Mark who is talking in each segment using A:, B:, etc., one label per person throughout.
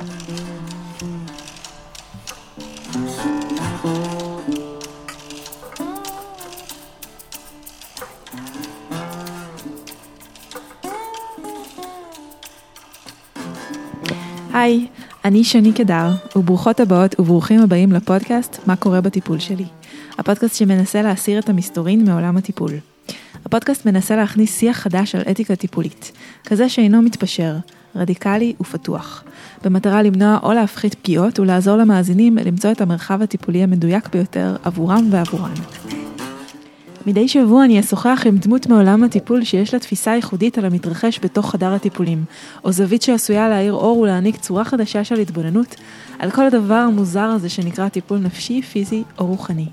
A: היי, אני שני קדר, וברוכות הבאות וברוכים הבאים לפודקאסט "מה קורה בטיפול שלי". הפודקאסט שמנסה להסיר את המסתורין מעולם הטיפול. הפודקאסט מנסה להכניס שיח חדש על אתיקה טיפולית, כזה שאינו מתפשר, רדיקלי ופתוח, במטרה למנוע או להפחית פגיעות ולעזור למאזינים למצוא את המרחב הטיפולי המדויק ביותר עבורם ועבורן. מדי שבוע אני אשוחח עם דמות מעולם הטיפול שיש לה תפיסה ייחודית על המתרחש בתוך חדר הטיפולים, או זווית שעשויה להאיר אור ולהעניק צורה חדשה של התבוננות על כל הדבר המוזר הזה שנקרא טיפול נפשי, פיזי או רוחני.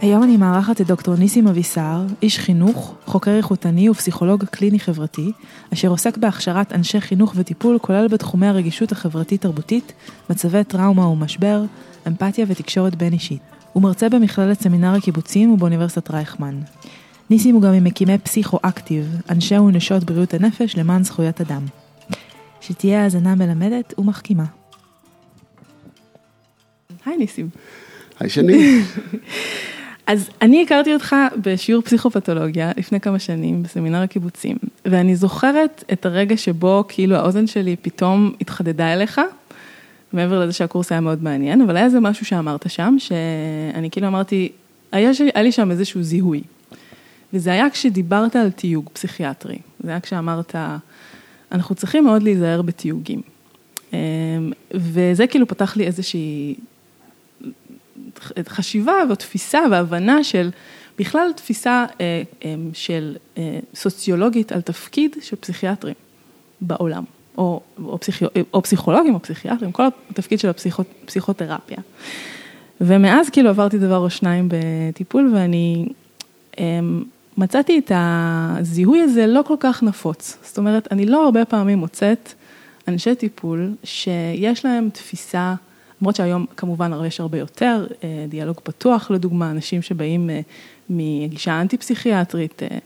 A: היום אני מארחת את דוקטור ניסים אבישר, איש חינוך, חוקר איכותני ופסיכולוג קליני חברתי, אשר עוסק בהכשרת אנשי חינוך וטיפול כולל בתחומי הרגישות החברתית-תרבותית, מצבי טראומה ומשבר, אמפתיה ותקשורת בין אישית. הוא מרצה במכללת סמינר הקיבוצים ובאוניברסיטת רייכמן. ניסים הוא גם ממקימי פסיכו-אקטיב, אנשי ונשות בריאות הנפש למען זכויות אדם. שתהיה האזנה מלמדת ומחכימה. היי ניסים.
B: היי שני.
A: אז אני הכרתי אותך בשיעור פסיכופתולוגיה לפני כמה שנים בסמינר הקיבוצים, ואני זוכרת את הרגע שבו כאילו האוזן שלי פתאום התחדדה אליך, מעבר לזה שהקורס היה מאוד מעניין, אבל היה איזה משהו שאמרת שם, שאני כאילו אמרתי, היה, שלי, היה לי שם איזשהו זיהוי. וזה היה כשדיברת על תיוג פסיכיאטרי, זה היה כשאמרת, אנחנו צריכים מאוד להיזהר בתיוגים. אמ, וזה כאילו פתח לי איזושהי חשיבה ותפיסה והבנה של בכלל תפיסה אה, אמ, של אה, סוציולוגית על תפקיד של פסיכיאטרים בעולם, או, או, פסיכי, או פסיכולוגים או פסיכיאטרים, כל התפקיד של הפסיכותרפיה. ומאז כאילו עברתי דבר או שניים בטיפול ואני אמ, מצאתי את הזיהוי הזה לא כל כך נפוץ. זאת אומרת, אני לא הרבה פעמים מוצאת אנשי טיפול שיש להם תפיסה למרות שהיום כמובן יש הרבה יותר, אה, דיאלוג פתוח לדוגמה, אנשים שבאים אה, מגישה אנטי-פסיכיאטרית, אה,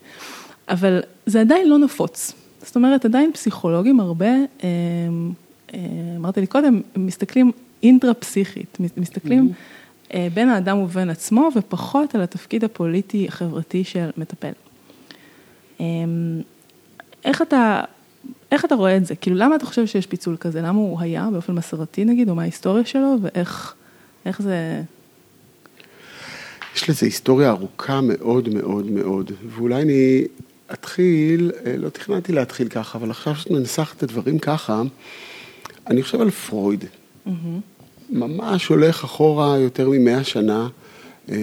A: אבל זה עדיין לא נפוץ. זאת אומרת, עדיין פסיכולוגים הרבה, אמרתי לי קודם, מסתכלים אינטרה-פסיכית, מסתכלים mm-hmm. בין האדם ובין עצמו, ופחות על התפקיד הפוליטי החברתי של מטפל. איך אתה איך אתה רואה את זה? כאילו, למה אתה חושב שיש פיצול כזה? למה הוא היה באופן מסורתי נגיד, או מה ההיסטוריה שלו, ואיך זה...
B: יש לזה היסטוריה ארוכה מאוד מאוד מאוד, ואולי אני אתחיל, אה, לא תכננתי להתחיל ככה, אבל עכשיו שאת מנסחת את הדברים ככה, אני חושב על פרויד. Mm-hmm. ממש הולך אחורה יותר ממאה שנה, אה,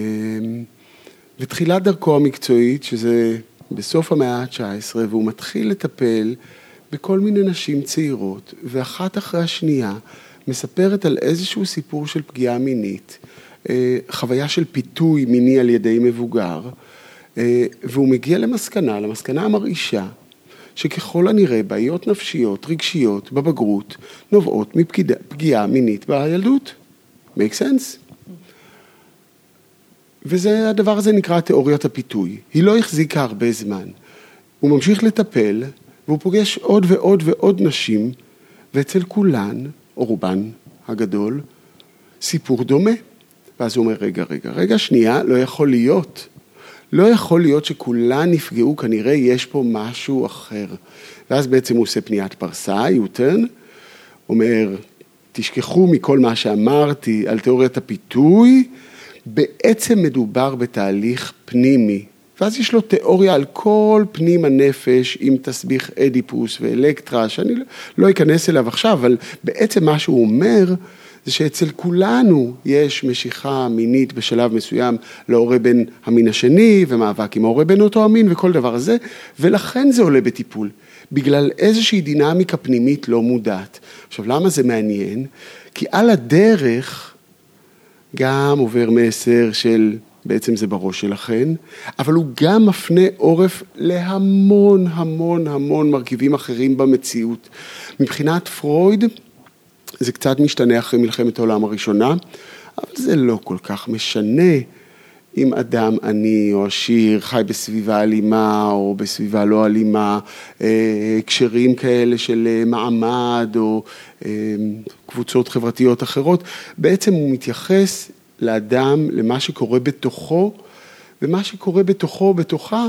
B: ותחילת דרכו המקצועית, שזה בסוף המאה ה-19, והוא מתחיל לטפל בכל מיני נשים צעירות, ואחת אחרי השנייה מספרת על איזשהו סיפור של פגיעה מינית, אה, חוויה של פיתוי מיני על ידי מבוגר, אה, והוא מגיע למסקנה, למסקנה המרעישה, שככל הנראה בעיות נפשיות, רגשיות, בבגרות, נובעות מפגיעה מינית בילדות. make sense? וזה, הדבר הזה נקרא תיאוריית הפיתוי. היא לא החזיקה הרבה זמן. הוא ממשיך לטפל, והוא פוגש עוד ועוד ועוד נשים, ואצל כולן, או רובן הגדול, סיפור דומה. ואז הוא אומר, רגע, רגע, רגע, שנייה, לא יכול להיות. לא יכול להיות שכולן נפגעו, כנראה יש פה משהו אחר. ואז בעצם הוא עושה פניית פרסה, יוטרן, אומר, תשכחו מכל מה שאמרתי על תיאוריית הפיתוי, בעצם מדובר בתהליך פנימי, ואז יש לו תיאוריה על כל פנים הנפש עם תסביך אדיפוס ואלקטרה, שאני לא אכנס אליו עכשיו, אבל בעצם מה שהוא אומר זה שאצל כולנו יש משיכה מינית בשלב מסוים להורה בן המין השני ומאבק עם ההורה בן אותו המין וכל דבר הזה, ולכן זה עולה בטיפול, בגלל איזושהי דינמיקה פנימית לא מודעת. עכשיו למה זה מעניין? כי על הדרך גם עובר מסר של בעצם זה בראש שלכן, אבל הוא גם מפנה עורף להמון המון המון מרכיבים אחרים במציאות. מבחינת פרויד, זה קצת משתנה אחרי מלחמת העולם הראשונה, אבל זה לא כל כך משנה. אם אדם עני או עשיר חי בסביבה אלימה או בסביבה לא אלימה, הקשרים כאלה של מעמד או קבוצות חברתיות אחרות, בעצם הוא מתייחס לאדם, למה שקורה בתוכו, ומה שקורה בתוכו, בתוכה,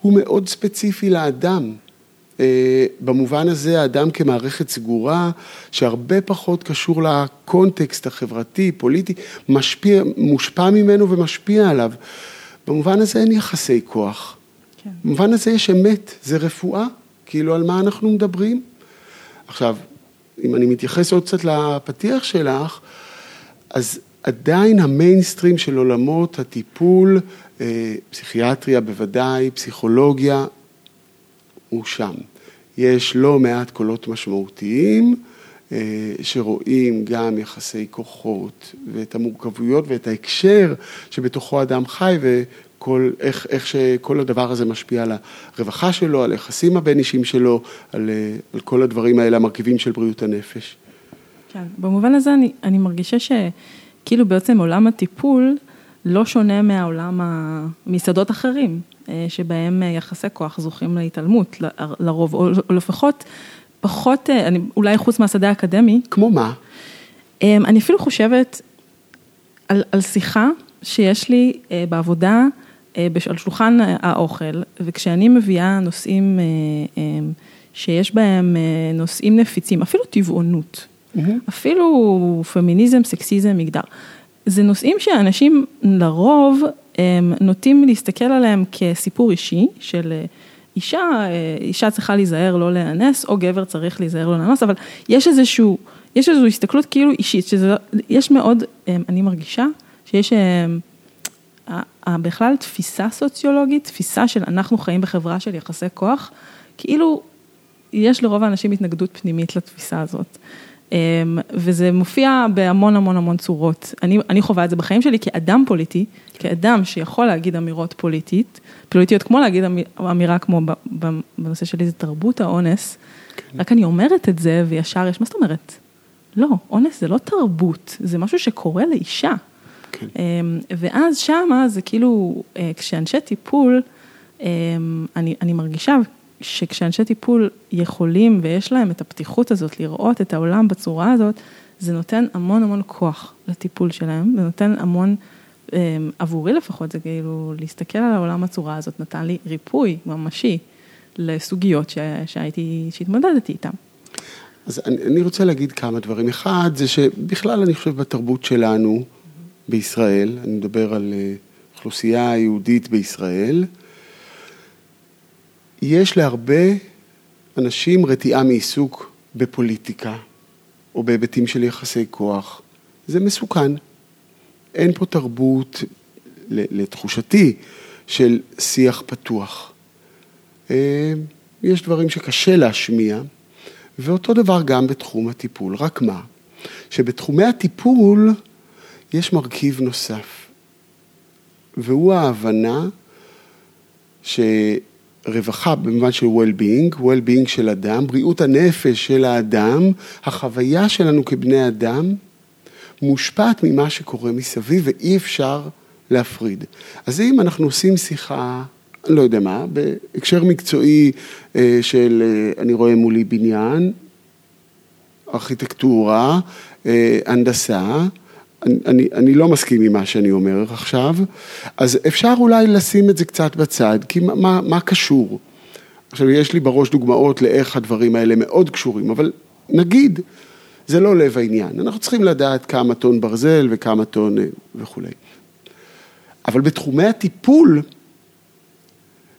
B: הוא מאוד ספציפי לאדם. אה, במובן הזה האדם כמערכת סגורה, שהרבה פחות קשור לקונטקסט החברתי, פוליטי, משפיע, מושפע ממנו ומשפיע עליו. במובן הזה אין יחסי כוח. כן. במובן הזה יש אמת, זה רפואה, כאילו על מה אנחנו מדברים. עכשיו, אם אני מתייחס עוד קצת לפתיח שלך, אז עדיין המיינסטרים של עולמות הטיפול, אה, פסיכיאטריה בוודאי, פסיכולוגיה, הוא שם. יש לא מעט קולות משמעותיים אה, שרואים גם יחסי כוחות ואת המורכבויות ואת ההקשר שבתוכו אדם חי וכל, איך, איך שכל הדבר הזה משפיע על הרווחה שלו, על היחסים הבין אישיים שלו, על, אה, על כל הדברים האלה, המרכיבים של בריאות הנפש.
A: כן, במובן הזה אני, אני מרגישה שכאילו בעצם עולם הטיפול לא שונה מהעולם, משדות אחרים. אה, שבהם אה, יחסי כוח זוכים להתעלמות לרוב, או לפחות פחות, אה, אני, אולי חוץ מהשדה האקדמי.
B: כמו מה?
A: אני אפילו חושבת על, על שיחה שיש לי בעבודה, על שולחן האוכל, וכשאני מביאה נושאים שיש בהם נושאים נפיצים, אפילו טבעונות, mm-hmm. אפילו פמיניזם, סקסיזם, מגדר. זה נושאים שאנשים לרוב הם נוטים להסתכל עליהם כסיפור אישי של אה, אישה, אה, אישה צריכה להיזהר לא להיאנס, או גבר צריך להיזהר לא להיאנס, אבל יש איזשהו, יש איזושהי הסתכלות כאילו אישית, שזה, יש מאוד, אני מרגישה שיש בכלל תפיסה סוציולוגית, תפיסה של אנחנו חיים בחברה של יחסי כוח, כאילו יש לרוב האנשים התנגדות פנימית לתפיסה הזאת. אמ, וזה מופיע בהמון המון המון צורות. אני, אני חווה את זה בחיים שלי כאדם פוליטי, כאדם שיכול להגיד אמירות פוליטית, פוליטיות כמו להגיד אמירה כמו בנושא שלי זה תרבות האונס, כן. רק אני אומרת את זה וישר יש, מה זאת אומרת? לא, אונס זה לא תרבות, זה משהו שקורה לאישה. כן. אמ, ואז שמה זה כאילו, אה, כשאנשי טיפול, אמ, אני, אני מרגישה שכשאנשי טיפול יכולים ויש להם את הפתיחות הזאת לראות את העולם בצורה הזאת, זה נותן המון המון כוח לטיפול שלהם, זה נותן המון, אמ, עבורי לפחות, זה כאילו להסתכל על העולם בצורה הזאת, נתן לי ריפוי ממשי לסוגיות שהייתי, שהתמודדתי איתן.
B: אז אני, אני רוצה להגיד כמה דברים. אחד, זה שבכלל אני חושב בתרבות שלנו בישראל, אני מדבר על אה, אוכלוסייה יהודית בישראל, יש להרבה אנשים רתיעה מעיסוק בפוליטיקה או בהיבטים של יחסי כוח. זה מסוכן. אין פה תרבות, לתחושתי, של שיח פתוח. אה, יש דברים שקשה להשמיע, ואותו דבר גם בתחום הטיפול. רק מה? שבתחומי הטיפול יש מרכיב נוסף, והוא ההבנה ש... רווחה במובן של well-being, well-being של אדם, בריאות הנפש של האדם, החוויה שלנו כבני אדם, מושפעת ממה שקורה מסביב ואי אפשר להפריד. אז אם אנחנו עושים שיחה, אני לא יודע מה, בהקשר מקצועי אה, של, אה, אני רואה מולי בניין, ארכיטקטורה, אה, הנדסה, אני, אני, לא מסכים עם מה שאני אומר עכשיו, אז אפשר אולי לשים את זה קצת בצד, כי מה, מה, מה קשור? עכשיו, יש לי בראש דוגמאות לאיך הדברים האלה מאוד קשורים, אבל נגיד, זה לא לב העניין. אנחנו צריכים לדעת כמה טון ברזל וכמה טון אה, וכולי. אבל בתחומי הטיפול,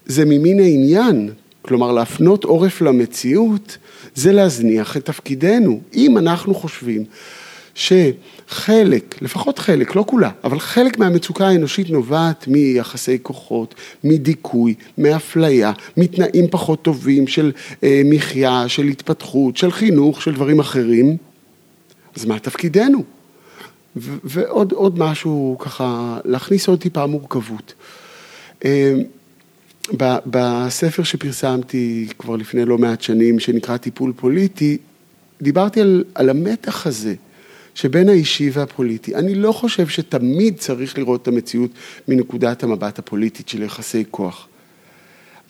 B: זה ממין העניין, כלומר להפנות עורף למציאות, זה להזניח את תפקידנו. אם אנחנו חושבים שחלק, לפחות חלק, לא כולה, אבל חלק מהמצוקה האנושית נובעת מיחסי כוחות, מדיכוי, מאפליה, מתנאים פחות טובים של אה, מחיה, של התפתחות, של חינוך, של דברים אחרים, אז מה תפקידנו? ו- ועוד משהו ככה, להכניס עוד טיפה מורכבות. אה, בספר שפרסמתי כבר לפני לא מעט שנים, שנקרא טיפול פוליטי, דיברתי על, על המתח הזה שבין האישי והפוליטי. אני לא חושב שתמיד צריך לראות את המציאות מנקודת המבט הפוליטית של יחסי כוח.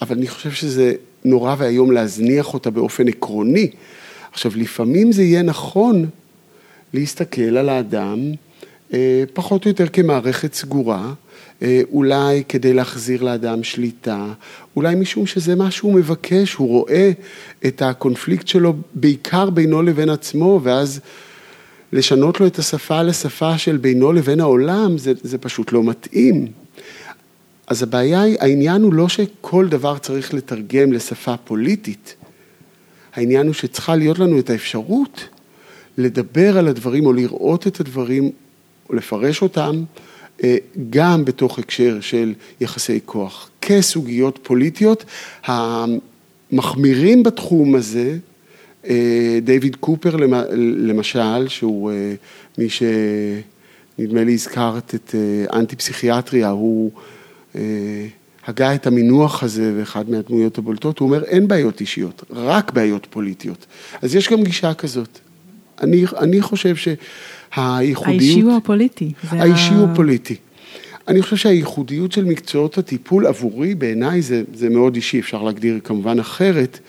B: אבל אני חושב שזה נורא ואיום להזניח אותה באופן עקרוני. עכשיו, לפעמים זה יהיה נכון להסתכל על האדם אה, פחות או יותר כמערכת סגורה, אה, אולי כדי להחזיר לאדם שליטה, אולי משום שזה מה שהוא מבקש, הוא רואה את הקונפליקט שלו בעיקר בינו לבין עצמו, ואז לשנות לו את השפה לשפה של בינו לבין העולם, זה, זה פשוט לא מתאים. אז הבעיה היא, העניין הוא לא שכל דבר צריך לתרגם לשפה פוליטית, העניין הוא שצריכה להיות לנו את האפשרות לדבר על הדברים או לראות את הדברים או לפרש אותם אה, גם בתוך הקשר של יחסי כוח, כסוגיות פוליטיות. המחמירים בתחום הזה, דיוויד קופר למשל, שהוא אה, מי שנדמה לי הזכרת את אנטי פסיכיאטריה, הוא הגה את המינוח הזה ואחד מהדמויות הבולטות, הוא אומר אין בעיות אישיות, רק בעיות פוליטיות. אז יש גם גישה כזאת. אני, אני חושב שהייחודיות...
A: האישי הוא הפוליטי.
B: האישי הוא פוליטי. אני חושב שהייחודיות של מקצועות הטיפול עבורי, בעיניי זה, זה מאוד אישי, אפשר להגדיר כמובן אחרת,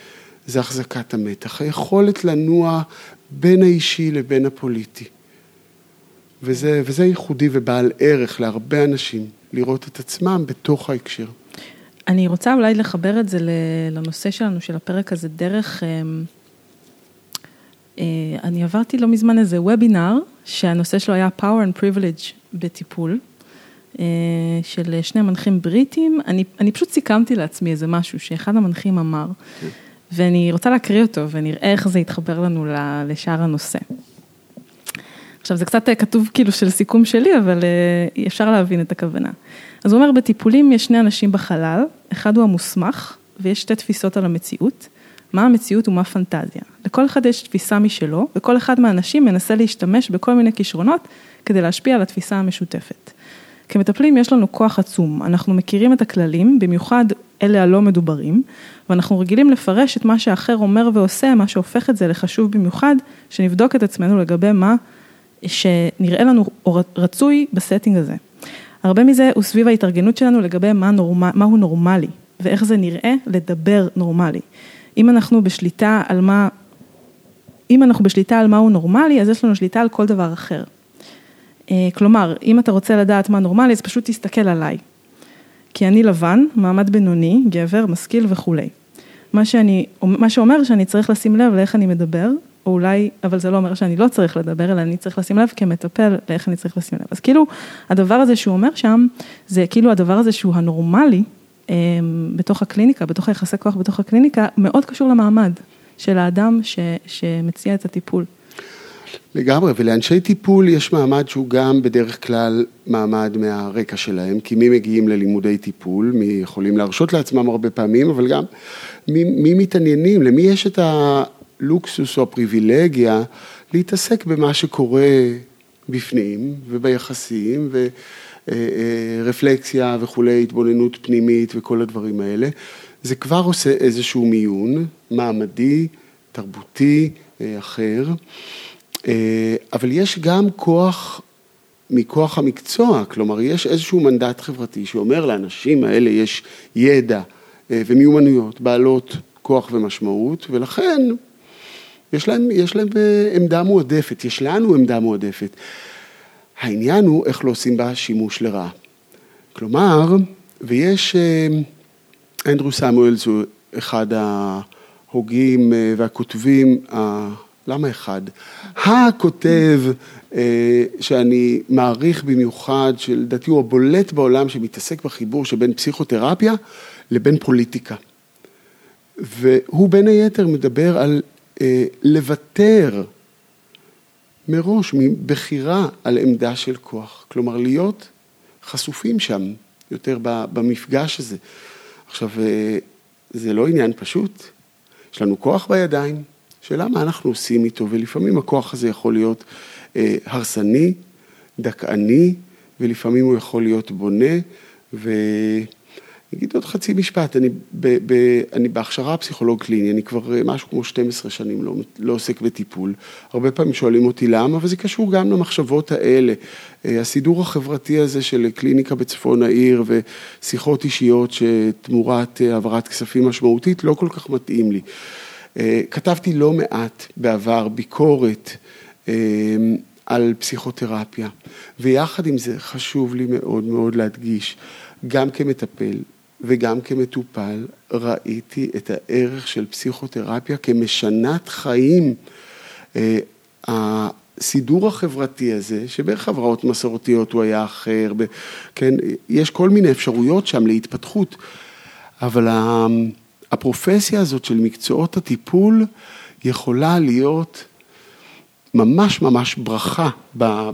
B: זה החזקת המתח, היכולת לנוע בין האישי לבין הפוליטי. וזה, וזה ייחודי ובעל ערך להרבה אנשים, לראות את עצמם בתוך ההקשר.
A: אני רוצה אולי לחבר את זה לנושא שלנו, של הפרק הזה, דרך... אמ, אה, אני עברתי לא מזמן איזה וובינר, שהנושא שלו היה power and privilege בטיפול, אה, של שני מנחים בריטים. אני, אני פשוט סיכמתי לעצמי איזה משהו שאחד המנחים אמר, ואני רוצה להקריא אותו ונראה איך זה יתחבר לנו לשאר הנושא. עכשיו זה קצת כתוב כאילו של סיכום שלי, אבל אה, אפשר להבין את הכוונה. אז הוא אומר, בטיפולים יש שני אנשים בחלל, אחד הוא המוסמך, ויש שתי תפיסות על המציאות, מה המציאות ומה פנטזיה. לכל אחד יש תפיסה משלו, וכל אחד מהאנשים מנסה להשתמש בכל מיני כישרונות כדי להשפיע על התפיסה המשותפת. כמטפלים יש לנו כוח עצום, אנחנו מכירים את הכללים, במיוחד אלה הלא מדוברים, ואנחנו רגילים לפרש את מה שאחר אומר ועושה, מה שהופך את זה לחשוב במיוחד, שנבדוק את עצמנו לגבי מה שנראה לנו רצוי בסטינג הזה. הרבה מזה הוא סביב ההתארגנות שלנו לגבי מה נורמ, מהו נורמלי, ואיך זה נראה לדבר נורמלי. אם אנחנו בשליטה על מה, אם אנחנו בשליטה על מהו נורמלי, אז יש לנו שליטה על כל דבר אחר. אה, כלומר, אם אתה רוצה לדעת מה נורמלי, אז פשוט תסתכל עליי. כי אני לבן, מעמד בינוני, גבר, משכיל וכולי. מה, שאני, מה שאומר שאני צריך לשים לב לאיך אני מדבר, או אולי, אבל זה לא אומר שאני לא צריך לדבר, אלא אני צריך לשים לב כמטפל לאיך אני צריך לשים לב. אז כאילו, הדבר הזה שהוא אומר שם, זה כאילו הדבר הזה שהוא הנורמלי, אמ, בתוך הקליניקה, בתוך היחסי כוח בתוך הקליניקה, מאוד קשור למעמד של האדם ש, שמציע את הטיפול.
B: לגמרי, ולאנשי טיפול יש מעמד שהוא גם בדרך כלל מעמד מהרקע שלהם, כי מי מגיעים ללימודי טיפול, מי יכולים להרשות לעצמם הרבה פעמים, אבל גם מי, מי מתעניינים, למי יש את הלוקסוס או הפריבילגיה להתעסק במה שקורה בפנים וביחסים ורפלקסיה וכולי, התבוננות פנימית וכל הדברים האלה. זה כבר עושה איזשהו מיון מעמדי, תרבותי, אה, אחר. אה, אבל יש גם כוח מכוח המקצוע, כלומר יש איזשהו מנדט חברתי שאומר לאנשים האלה יש ידע אה, ומיומנויות בעלות כוח ומשמעות, ולכן יש להם, יש להם אה, עמדה מועדפת, יש לנו עמדה מועדפת. העניין הוא איך לא עושים בה שימוש לרעה. כלומר, ויש, אנדרו סמואלס הוא אחד ההוגים והכותבים למה אחד? הכותב אה, שאני מעריך במיוחד, שלדעתי הוא הבולט בעולם שמתעסק בחיבור שבין פסיכותרפיה לבין פוליטיקה. והוא בין היתר מדבר על אה, לוותר מראש, מבחירה על עמדה של כוח. כלומר, להיות חשופים שם יותר במפגש הזה. עכשיו, אה, זה לא עניין פשוט, יש לנו כוח בידיים. שאלה מה אנחנו עושים איתו, ולפעמים הכוח הזה יכול להיות אה, הרסני, דכאני, ולפעמים הוא יכול להיות בונה, ואם אגיד עוד חצי משפט, אני, ב, ב, אני בהכשרה פסיכולוג קליני, אני כבר משהו כמו 12 שנים לא, לא עוסק בטיפול. הרבה פעמים שואלים אותי למה, אבל זה קשור גם למחשבות האלה. אה, הסידור החברתי הזה של קליניקה בצפון העיר ושיחות אישיות שתמורת אה, העברת כספים משמעותית לא כל כך מתאים לי. אה, כתבתי לא מעט בעבר ביקורת על פסיכותרפיה, ויחד עם זה חשוב לי מאוד מאוד להדגיש, גם כמטפל וגם כמטופל, ראיתי את הערך של פסיכותרפיה כמשנת חיים. הסידור החברתי הזה, שבחברות מסורתיות הוא היה אחר, כן, יש כל מיני אפשרויות שם להתפתחות, אבל הפרופסיה הזאת של מקצועות הטיפול יכולה להיות ממש ממש ברכה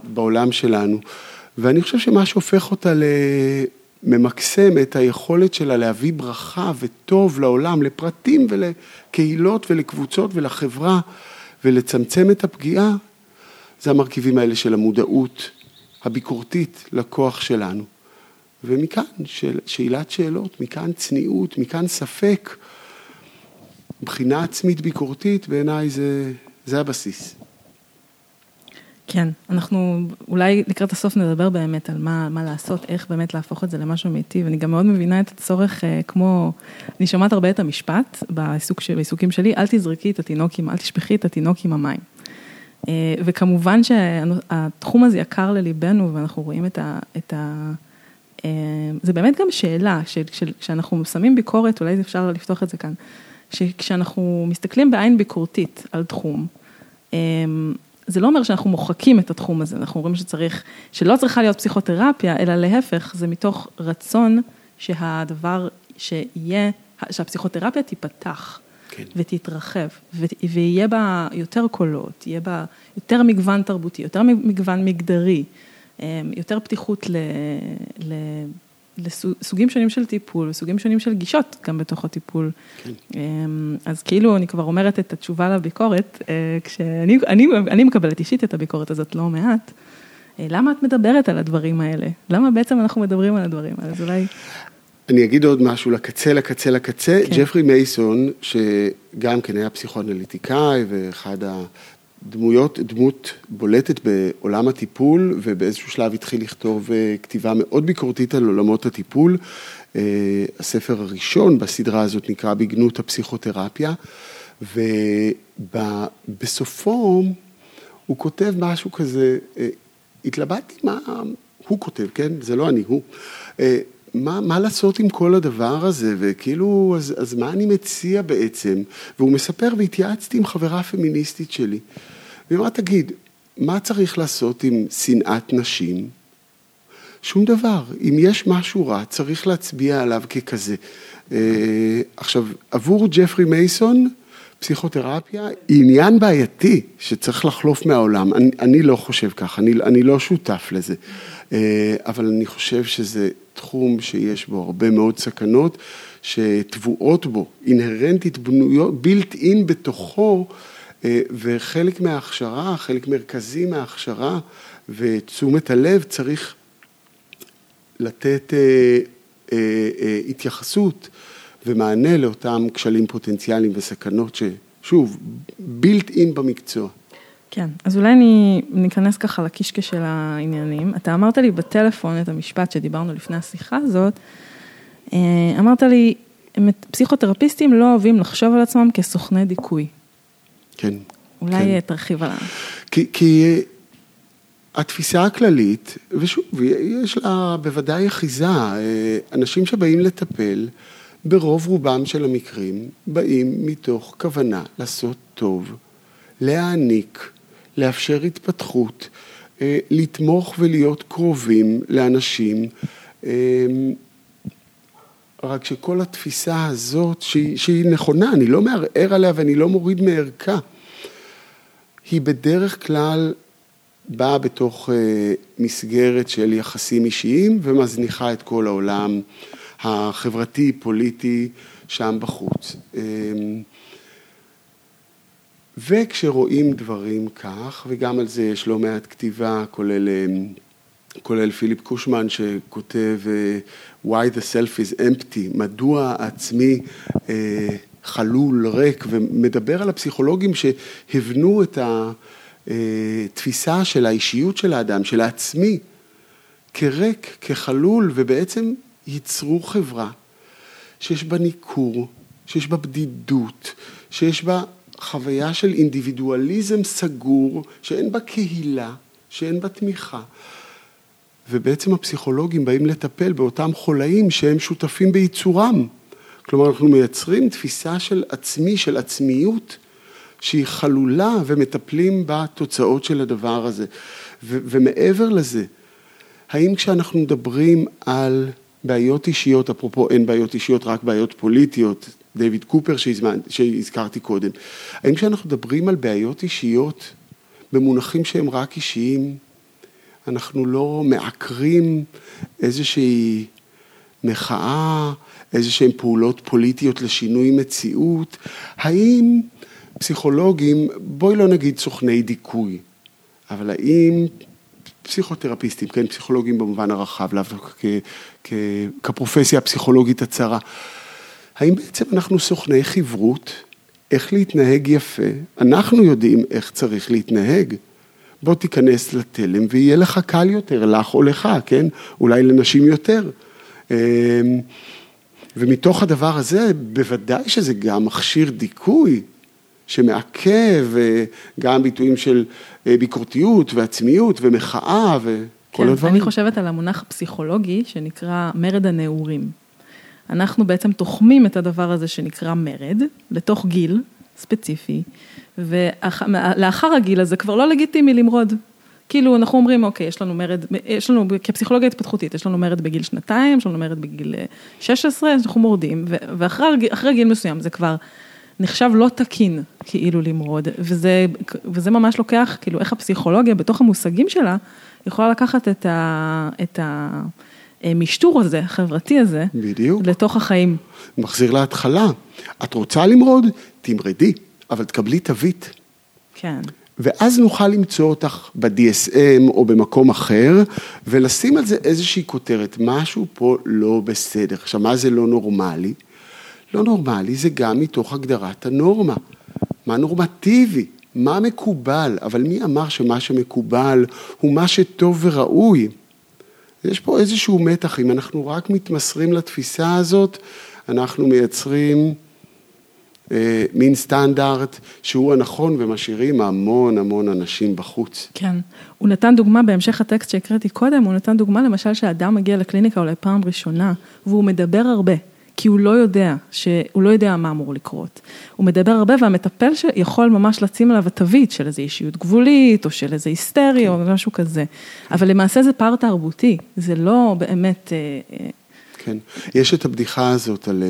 B: בעולם שלנו, ואני חושב שמה שהופך אותה לממקסם את היכולת שלה להביא ברכה וטוב לעולם, לפרטים ולקהילות ולקבוצות ולחברה, ולצמצם את הפגיעה, זה המרכיבים האלה של המודעות הביקורתית לכוח שלנו. ומכאן שאלת שאלות, מכאן צניעות, מכאן ספק. מבחינה עצמית ביקורתית, בעיניי זה, זה הבסיס.
A: כן, אנחנו אולי לקראת הסוף נדבר באמת על מה, מה לעשות, איך באמת להפוך את זה למשהו מיטיב. אני גם מאוד מבינה את הצורך, אה, כמו, אני שומעת הרבה את המשפט בעיסוק, בעיסוקים שלי, אל תזרקי את התינוק, אל תשפכי את התינוק עם המים. אה, וכמובן שהתחום הזה יקר לליבנו ואנחנו רואים את ה... את ה אה, זה באמת גם שאלה, כשאנחנו שמים ביקורת, אולי אפשר לפתוח את זה כאן, שכשאנחנו מסתכלים בעין ביקורתית על תחום, אה, זה לא אומר שאנחנו מוחקים את התחום הזה, אנחנו אומרים שצריך, שלא צריכה להיות פסיכותרפיה, אלא להפך, זה מתוך רצון שהדבר שיהיה, שהפסיכותרפיה תיפתח. כן. ותתרחב, ויהיה בה יותר קולות, יהיה בה יותר מגוון תרבותי, יותר מגוון מגדרי, אמ, יותר פתיחות ל, ל, לסוגים שונים של טיפול, סוגים שונים של גישות גם בתוך הטיפול. כן. אמ, אז כאילו אני כבר אומרת את התשובה לביקורת, אה, כשאני אני, אני מקבלת אישית את הביקורת הזאת לא מעט. אה, למה את מדברת על הדברים האלה? למה בעצם אנחנו מדברים על הדברים האלה? אז אולי...
B: אני אגיד עוד משהו לקצה, לקצה, לקצה. כן. ג'פרי מייסון, שגם כן היה פסיכואנליטיקאי ואחד הדמויות, דמות בולטת בעולם הטיפול, ובאיזשהו שלב התחיל לכתוב אה, כתיבה מאוד ביקורתית על עולמות הטיפול. אה, הספר הראשון בסדרה הזאת נקרא בגנות הפסיכותרפיה, ובסופו הוא כותב משהו כזה, אה, התלבטתי מה הוא כותב, כן? זה לא אני, הוא. מה, מה לעשות עם כל הדבר הזה, וכאילו, אז, אז מה אני מציע בעצם? והוא מספר, והתייעצתי עם חברה פמיניסטית שלי. והיא אמרה, תגיד, מה צריך לעשות עם שנאת נשים? שום דבר. אם יש משהו רע, צריך להצביע עליו ככזה. אה, עכשיו, עבור ג'פרי מייסון, פסיכותרפיה היא עניין בעייתי שצריך לחלוף מהעולם. אני, אני לא חושב כך, אני, אני לא שותף לזה. אה, אבל אני חושב שזה תחום שיש בו הרבה מאוד סכנות, שטבועות בו, אינהרנטית, בנויות, בילט אין בתוכו, אה, וחלק מההכשרה, חלק מרכזי מההכשרה ותשומת הלב צריך לתת אה, התייחסות ומענה לאותם כשלים פוטנציאליים וסכנות ששוב, בילט אין במקצוע.
A: כן, אז אולי אני ניכנס ככה לקישקע של העניינים. אתה אמרת לי בטלפון את המשפט שדיברנו לפני השיחה הזאת, אה, אמרת לי, פסיכותרפיסטים לא אוהבים לחשוב על עצמם כסוכני דיכוי.
B: כן.
A: אולי כן. תרחיב עליו.
B: כי, כי התפיסה הכללית, ושוב, יש לה בוודאי אחיזה, אה, אנשים שבאים לטפל, ברוב רובם של המקרים, באים מתוך כוונה לעשות טוב, להעניק, לאפשר התפתחות, אה, לתמוך ולהיות קרובים לאנשים. אה, רק שכל התפיסה הזאת, שהיא, שהיא נכונה, אני לא מערער עליה ואני לא מוריד מערכה, היא בדרך כלל באה בתוך אה, מסגרת של יחסים אישיים ומזניחה את כל העולם החברתי-פוליטי שם בחוץ. וכשרואים דברים כך, וגם על זה יש לא מעט כתיבה, כולל אמ, כולל פיליפ קושמן שכותב Why the self is empty, מדוע העצמי חלול, ריק, ומדבר על הפסיכולוגים שהבנו את התפיסה של האישיות של האדם, של העצמי, כריק, כחלול, ובעצם ייצרו חברה שיש בה ניכור, שיש בה בדידות, שיש בה חוויה של אינדיבידואליזם סגור, שאין בה קהילה, שאין בה תמיכה. ובעצם הפסיכולוגים באים לטפל באותם חולאים שהם שותפים בייצורם. כלומר, אנחנו מייצרים תפיסה של עצמי, של עצמיות, שהיא חלולה ומטפלים בתוצאות של הדבר הזה. ו- ומעבר לזה, האם כשאנחנו מדברים על בעיות אישיות, אפרופו אין בעיות אישיות, רק בעיות פוליטיות, דיוויד קופר שהזמנ... שהזכרתי קודם, האם כשאנחנו מדברים על בעיות אישיות במונחים שהם רק אישיים, אנחנו לא מעקרים איזושהי מחאה, איזה שהן פעולות פוליטיות לשינוי מציאות, האם פסיכולוגים, בואי לא נגיד סוכני דיכוי, אבל האם פסיכותרפיסטים, כן, פסיכולוגים במובן הרחב, לאו דווקא כפרופסיה הפסיכולוגית הצרה, האם בעצם אנחנו סוכני חברות, איך להתנהג יפה, אנחנו יודעים איך צריך להתנהג. בוא תיכנס לתלם ויהיה לך קל יותר, לך או לך, כן? אולי לנשים יותר. אמ, ומתוך הדבר הזה, בוודאי שזה גם מכשיר דיכוי שמעכב אה, גם ביטויים של אה, ביקורתיות ועצמיות ומחאה וכל כן, הדברים.
A: אני חושבת על המונח הפסיכולוגי שנקרא מרד הנעורים. אנחנו בעצם תוחמים את הדבר הזה שנקרא מרד לתוך גיל ספציפי, ולאחר הגיל הזה כבר לא לגיטימי למרוד. כאילו אנחנו אומרים, אוקיי, יש לנו מרד, יש לנו, כפסיכולוגיה התפתחותית, יש לנו מרד בגיל שנתיים, יש לנו מרד בגיל 16, אז אנחנו מורדים, ואחרי גיל מסוים זה כבר נחשב לא תקין כאילו למרוד, וזה, וזה ממש לוקח, כאילו איך הפסיכולוגיה בתוך המושגים שלה, יכולה לקחת את ה... את ה המשטור הזה, החברתי הזה,
B: בדיוק.
A: לתוך החיים.
B: מחזיר להתחלה. את רוצה למרוד? תמרדי, אבל תקבלי תווית.
A: כן.
B: ואז נוכל למצוא אותך ב-DSM או במקום אחר, ולשים על זה איזושהי כותרת, משהו פה לא בסדר. עכשיו, מה זה לא נורמלי? לא נורמלי זה גם מתוך הגדרת הנורמה. מה נורמטיבי? מה מקובל? אבל מי אמר שמה שמקובל הוא מה שטוב וראוי? יש פה איזשהו מתח, אם אנחנו רק מתמסרים לתפיסה הזאת, אנחנו מייצרים אה, מין סטנדרט שהוא הנכון ומשאירים המון המון אנשים בחוץ.
A: כן, הוא נתן דוגמה בהמשך הטקסט שהקראתי קודם, הוא נתן דוגמה למשל שאדם מגיע לקליניקה אולי פעם ראשונה והוא מדבר הרבה. כי הוא לא יודע, שהוא לא יודע מה אמור לקרות. הוא מדבר הרבה והמטפל יכול ממש לשים עליו התווית של איזו אישיות גבולית, או של איזה היסטרי, או משהו כזה. אבל למעשה זה פער תרבותי, זה לא באמת... אה,
B: כן, יש את הבדיחה הזאת על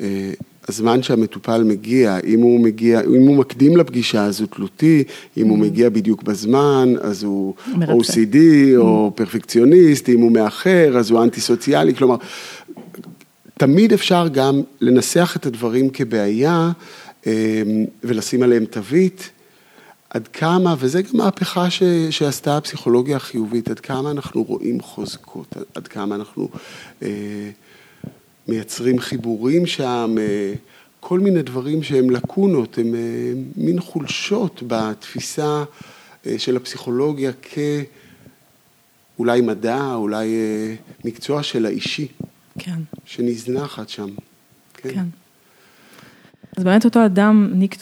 B: אה, הזמן שהמטופל מגיע, אם הוא מגיע, אם הוא מקדים לפגישה אז הוא תלותי, אם הוא mm. מגיע בדיוק בזמן אז הוא מרצה. OCD או mm. פרפקציוניסט, אם הוא מאחר אז הוא אנטי סוציאלי, כלומר, תמיד אפשר גם לנסח את הדברים כבעיה אמ, ולשים עליהם תווית. עד כמה, וזה גם מהפכה ש, שעשתה הפסיכולוגיה החיובית, עד כמה אנחנו רואים חוזקות, עד כמה אנחנו אה, מייצרים חיבורים שם, אה, כל מיני דברים שהם לקונות, הם אה, מין חולשות בתפיסה אה, של הפסיכולוגיה כאולי מדע, אולי אה, מקצוע של האישי.
A: כן.
B: שנזנחת שם.
A: כן. כן. אז באמת אותו אדם, ניק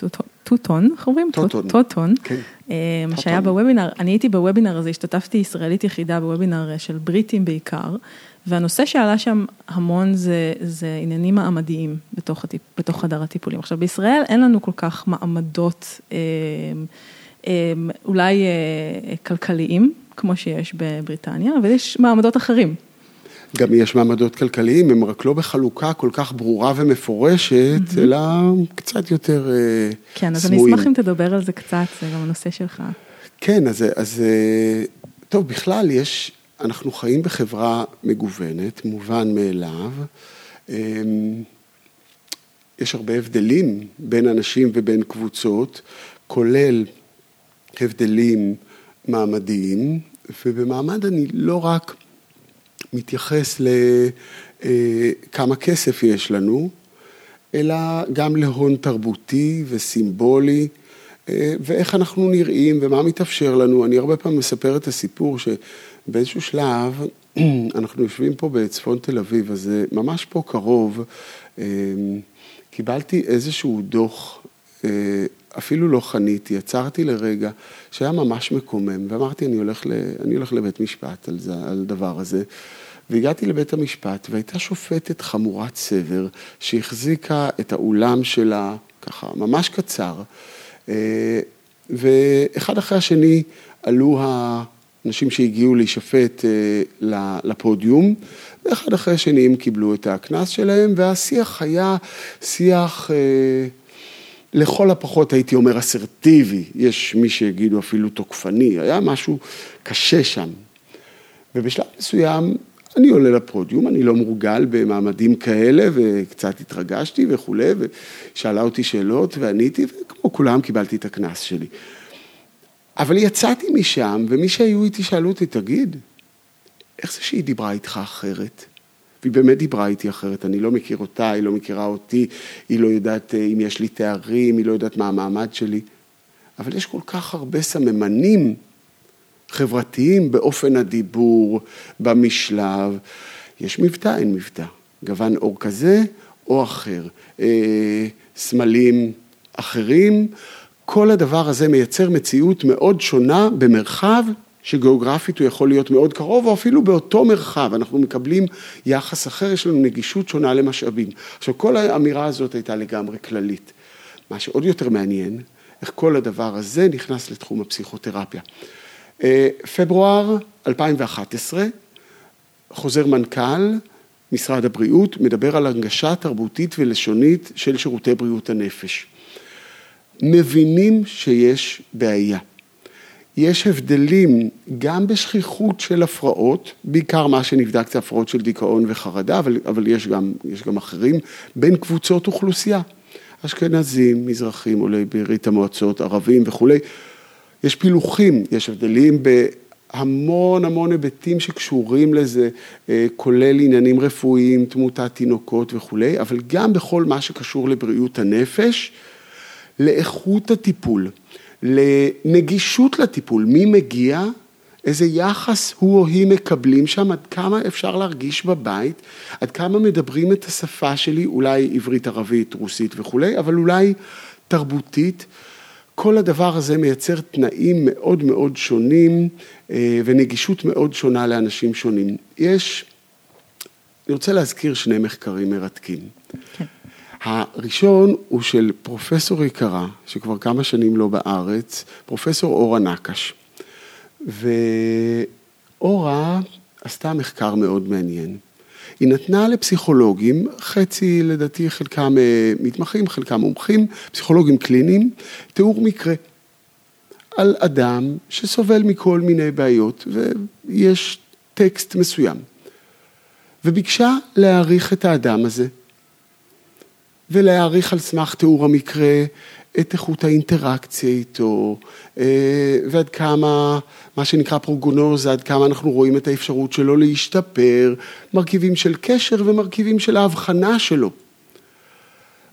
A: טוטון, איך אומרים?
B: טוטון.
A: טוטון. כן. אה, שהיה בוובינר, אני הייתי בוובינר הזה, השתתפתי ישראלית יחידה בוובינר אה, של בריטים בעיקר, והנושא שעלה שם המון זה, זה עניינים מעמדיים בתוך, הטיפ, בתוך חדר הטיפולים. עכשיו בישראל אין לנו כל כך מעמדות אה, אה, אולי אה, כלכליים, כמו שיש בבריטניה, אבל יש מעמדות אחרים.
B: גם יש מעמדות כלכליים, הם רק לא בחלוקה כל כך ברורה ומפורשת, mm-hmm. אלא קצת יותר סמויים.
A: אה, כן, אז סמויים. אני אשמח אם תדבר על זה קצת, זה גם הנושא שלך.
B: כן, אז, אז אה, טוב, בכלל יש, אנחנו חיים בחברה מגוונת, מובן מאליו. אמ, יש הרבה הבדלים בין אנשים ובין קבוצות, כולל הבדלים מעמדיים. ובמעמד אני לא רק מתייחס לכמה כסף יש לנו, אלא גם להון תרבותי וסימבולי, ואיך אנחנו נראים ומה מתאפשר לנו. אני הרבה פעמים מספר את הסיפור שבאיזשהו שלב אנחנו יושבים פה בצפון תל אביב, אז ממש פה קרוב, קיבלתי איזשהו דוח, אפילו לא חניתי, עצרתי לרגע, שהיה ממש מקומם, ואמרתי, אני הולך, ל, אני הולך לבית משפט על, זה, על הדבר הזה. והגעתי לבית המשפט, והייתה שופטת חמורת סבר, שהחזיקה את האולם שלה, ככה, ממש קצר, ואחד אחרי השני עלו האנשים שהגיעו להישפט לפודיום, ואחד אחרי השני הם קיבלו את הקנס שלהם, והשיח היה שיח... לכל הפחות הייתי אומר אסרטיבי, יש מי שיגידו אפילו תוקפני, היה משהו קשה שם. ובשלב מסוים אני עולה לפודיום, אני לא מורגל במעמדים כאלה וקצת התרגשתי וכולי, ושאלה אותי שאלות ועניתי, וכמו כולם קיבלתי את הקנס שלי. אבל יצאתי משם, ומי שהיו איתי שאלו אותי, תגיד, איך זה שהיא דיברה איתך אחרת? והיא באמת דיברה איתי אחרת, אני לא מכיר אותה, היא לא מכירה אותי, היא לא יודעת אה, אם יש לי תארים, היא לא יודעת מה המעמד שלי. אבל יש כל כך הרבה סממנים חברתיים באופן הדיבור, במשלב. יש מבטא, אין מבטא. גוון אור כזה או אחר. אה, סמלים אחרים. כל הדבר הזה מייצר מציאות מאוד שונה במרחב שגיאוגרפית הוא יכול להיות מאוד קרוב, או אפילו באותו מרחב, אנחנו מקבלים יחס אחר, יש לנו נגישות שונה למשאבים. עכשיו, כל האמירה הזאת הייתה לגמרי כללית. מה שעוד יותר מעניין, איך כל הדבר הזה נכנס לתחום הפסיכותרפיה. אה, פברואר 2011, חוזר מנכ"ל משרד הבריאות, מדבר על הנגשה תרבותית ולשונית של שירותי בריאות הנפש. מבינים שיש בעיה. יש הבדלים גם בשכיחות של הפרעות, בעיקר מה שנבדק זה הפרעות של דיכאון וחרדה, אבל, אבל יש, גם, יש גם אחרים, בין קבוצות אוכלוסייה. אשכנזים, מזרחים, עולי ברית המועצות, ערבים וכולי. יש פילוחים, יש הבדלים בהמון המון היבטים שקשורים לזה, אה, כולל עניינים רפואיים, תמותת תינוקות וכולי, אבל גם בכל מה שקשור לבריאות הנפש, לאיכות הטיפול. לנגישות לטיפול, מי מגיע, איזה יחס הוא או היא מקבלים שם, עד כמה אפשר להרגיש בבית, עד כמה מדברים את השפה שלי, אולי עברית, ערבית, רוסית וכולי, אבל אולי תרבותית. כל הדבר הזה מייצר תנאים מאוד מאוד שונים אה, ונגישות מאוד שונה לאנשים שונים. יש, אני רוצה להזכיר שני מחקרים מרתקים. כן. הראשון הוא של פרופסור יקרה, שכבר כמה שנים לא בארץ, פרופסור אורה נקש. ואורה עשתה מחקר מאוד מעניין. היא נתנה לפסיכולוגים, חצי לדעתי חלקם אה, מתמחים, חלקם מומחים, פסיכולוגים קליניים, תיאור מקרה על אדם שסובל מכל מיני בעיות ויש טקסט מסוים. וביקשה להעריך את האדם הזה ולהעריך על סמך תיאור המקרה את איכות האינטראקציה איתו, אה, ועד כמה, מה שנקרא פרוגונוזה, עד כמה אנחנו רואים את האפשרות שלו להשתפר, מרכיבים של קשר ומרכיבים של ההבחנה שלו.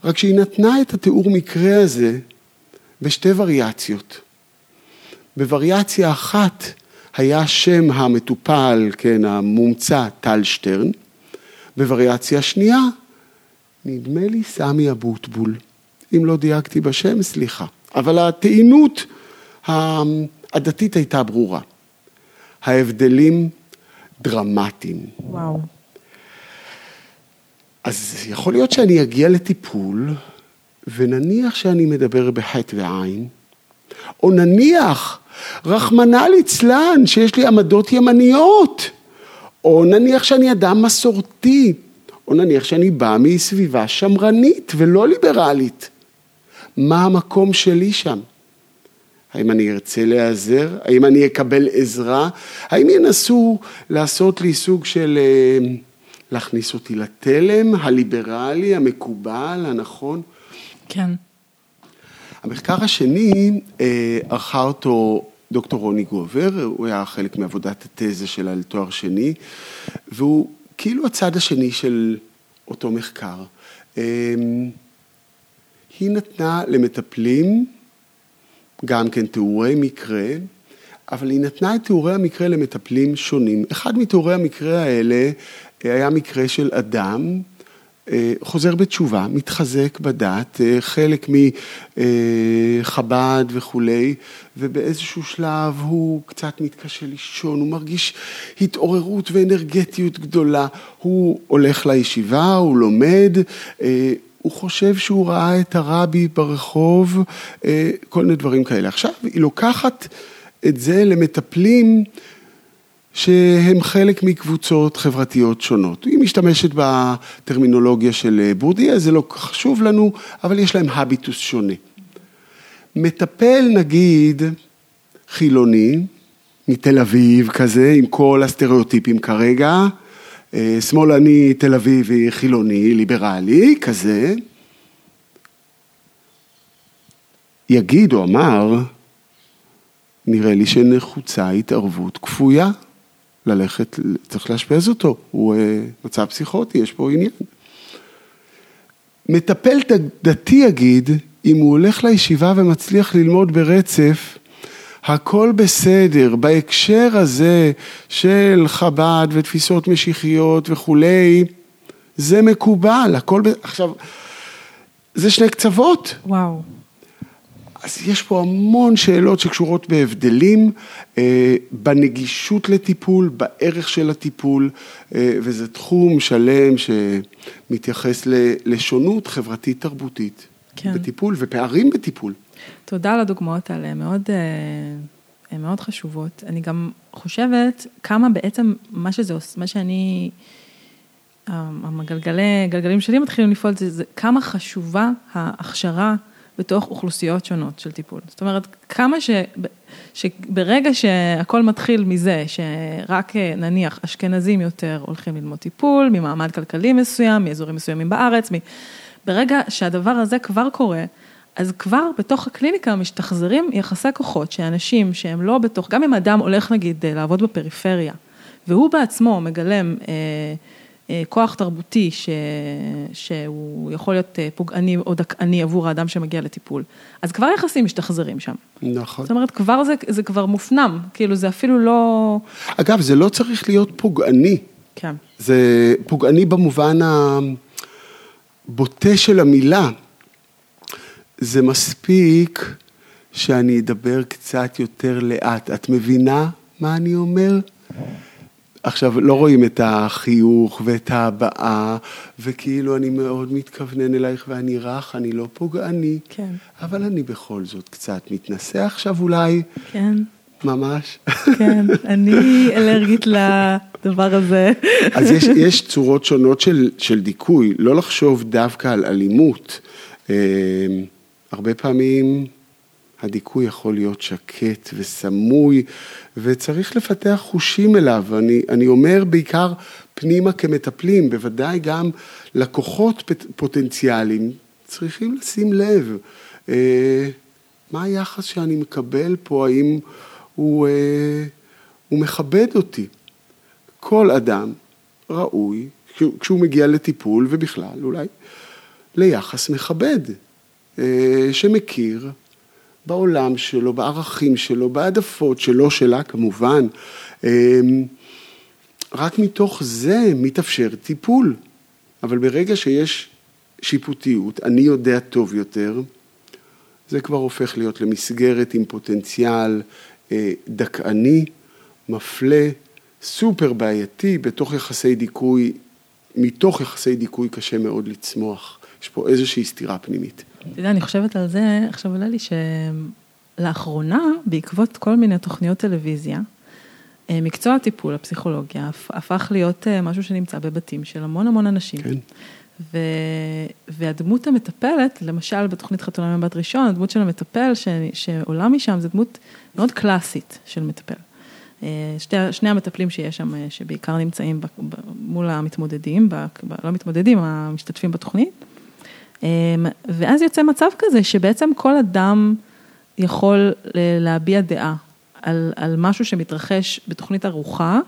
B: רק שהיא נתנה את התיאור מקרה הזה בשתי וריאציות. בווריאציה אחת היה שם המטופל, כן, המומצא, טל שטרן, בווריאציה שנייה נדמה לי סמי אבוטבול. אם לא דייקתי בשם, סליחה. אבל הטעינות הדתית הייתה ברורה. ההבדלים דרמטיים.
A: וואו.
B: אז יכול להיות שאני אגיע לטיפול, ונניח שאני מדבר בחטא ועין, או נניח, רחמנא ליצלן, שיש לי עמדות ימניות, או נניח שאני אדם מסורתי, או נניח שאני בא מסביבה שמרנית ולא ליברלית. מה המקום שלי שם? האם אני ארצה להיעזר? האם אני אקבל עזרה? האם ינסו לעשות לי סוג של אה, להכניס אותי לתלם הליברלי, המקובל, הנכון?
A: כן.
B: המחקר השני, אה, ערכה אותו דוקטור רוני גובר, הוא היה חלק מעבודת התזה שלה לתואר שני, והוא כאילו הצד השני של אותו מחקר. היא נתנה למטפלים גם כן תיאורי מקרה, אבל היא נתנה את תיאורי המקרה למטפלים שונים. אחד מתיאורי המקרה האלה היה מקרה של אדם אה, חוזר בתשובה, מתחזק בדת, אה, חלק מחב"ד וכולי, ובאיזשהו שלב הוא קצת מתקשה לישון, הוא מרגיש התעוררות ואנרגטיות גדולה, הוא הולך לישיבה, הוא לומד, אה, הוא חושב שהוא ראה את הרבי ברחוב, כל מיני דברים כאלה. עכשיו, היא לוקחת את זה למטפלים שהם חלק מקבוצות חברתיות שונות. היא משתמשת בטרמינולוגיה של בורדיה, זה לא חשוב לנו, אבל יש להם הביטוס שונה. מטפל נגיד חילוני, מתל אביב כזה, עם כל הסטריאוטיפים כרגע, אה, שמאלני, תל אביבי, חילוני, ליברלי, כזה, יגיד או אמר, נראה לי שנחוצה התערבות כפויה. ללכת, צריך לאשפז אותו, הוא אה, מצב פסיכוטי, יש פה עניין. מטפל דתי יגיד, אם הוא הולך לישיבה ומצליח ללמוד ברצף, הכל בסדר, בהקשר הזה של חב"ד ותפיסות משיחיות וכולי, זה מקובל, הכל. עכשיו, זה שני קצוות.
A: וואו.
B: אז יש פה המון שאלות שקשורות בהבדלים, אה, בנגישות לטיפול, בערך של הטיפול, אה, וזה תחום שלם שמתייחס לשונות חברתית-תרבותית כן. בטיפול ופערים בטיפול.
A: תודה על הדוגמאות האלה, הן מאוד, אה, מאוד חשובות. אני גם חושבת כמה בעצם מה שזה עושה, מה שאני, הגלגלים שלי מתחילים לפעול, זה, זה כמה חשובה ההכשרה. בתוך אוכלוסיות שונות של טיפול. זאת אומרת, כמה ש... שברגע שהכל מתחיל מזה שרק נניח אשכנזים יותר הולכים ללמוד טיפול, ממעמד כלכלי מסוים, מאזורים מסוימים בארץ, מ... ברגע שהדבר הזה כבר קורה, אז כבר בתוך הקליניקה משתחזרים יחסי כוחות שאנשים שהם לא בתוך, גם אם אדם הולך נגיד לעבוד בפריפריה, והוא בעצמו מגלם אה, אה, כוח תרבותי ש... שהוא יכול להיות אה, פוגעני או דכאני עבור האדם שמגיע לטיפול, אז כבר יחסים משתחזרים שם.
B: נכון.
A: זאת אומרת, כבר זה, זה כבר מופנם, כאילו זה אפילו לא...
B: אגב, זה לא צריך להיות פוגעני.
A: כן.
B: זה פוגעני במובן הבוטה של המילה. זה מספיק שאני אדבר קצת יותר לאט. את מבינה מה אני אומר? עכשיו, לא רואים את החיוך ואת ההבעה, וכאילו אני מאוד מתכוונן אלייך ואני רך, אני לא פוגעני.
A: כן.
B: אבל אני בכל זאת קצת מתנשא עכשיו אולי.
A: כן.
B: ממש.
A: כן, אני אלרגית לדבר הזה.
B: אז יש, יש צורות שונות של, של דיכוי, לא לחשוב דווקא על אלימות. הרבה פעמים הדיכוי יכול להיות שקט וסמוי, וצריך לפתח חושים אליו. אני, אני אומר בעיקר פנימה כמטפלים, בוודאי גם לקוחות פוטנציאליים, צריכים לשים לב. אה, מה היחס שאני מקבל פה, האם הוא, אה, הוא מכבד אותי? כל אדם ראוי, כשהוא מגיע לטיפול, ובכלל אולי, ליחס מכבד, שמכיר בעולם שלו, בערכים שלו, בהעדפות שלו, שלה כמובן. אמ, רק מתוך זה מתאפשר טיפול. אבל ברגע שיש שיפוטיות, אני יודע טוב יותר, זה כבר הופך להיות למסגרת עם פוטנציאל אה, דכאני, מפלה, סופר בעייתי, בתוך יחסי דיכוי, מתוך יחסי דיכוי קשה מאוד לצמוח. יש פה איזושהי סתירה פנימית.
A: אתה יודע, אני חושבת על זה, עכשיו עולה לי שלאחרונה, בעקבות כל מיני תוכניות טלוויזיה, אה, מקצוע הטיפול, הפסיכולוגיה, הפך להיות אה, משהו שנמצא בבתים של המון המון אנשים.
B: כן.
A: ו... והדמות המטפלת, למשל בתוכנית חתונה מבת ראשון, הדמות של המטפל ש... שעולה משם, זו דמות מאוד קלאסית של מטפל. אה, שתי, שני המטפלים שיש שם, שבעיקר נמצאים ב... מול המתמודדים, ב... לא מתמודדים, המשתתפים בתוכנית. אמ, ואז יוצא מצב כזה שבעצם כל אדם יכול להביע דעה. על, על משהו שמתרחש בתוכנית ארוחה,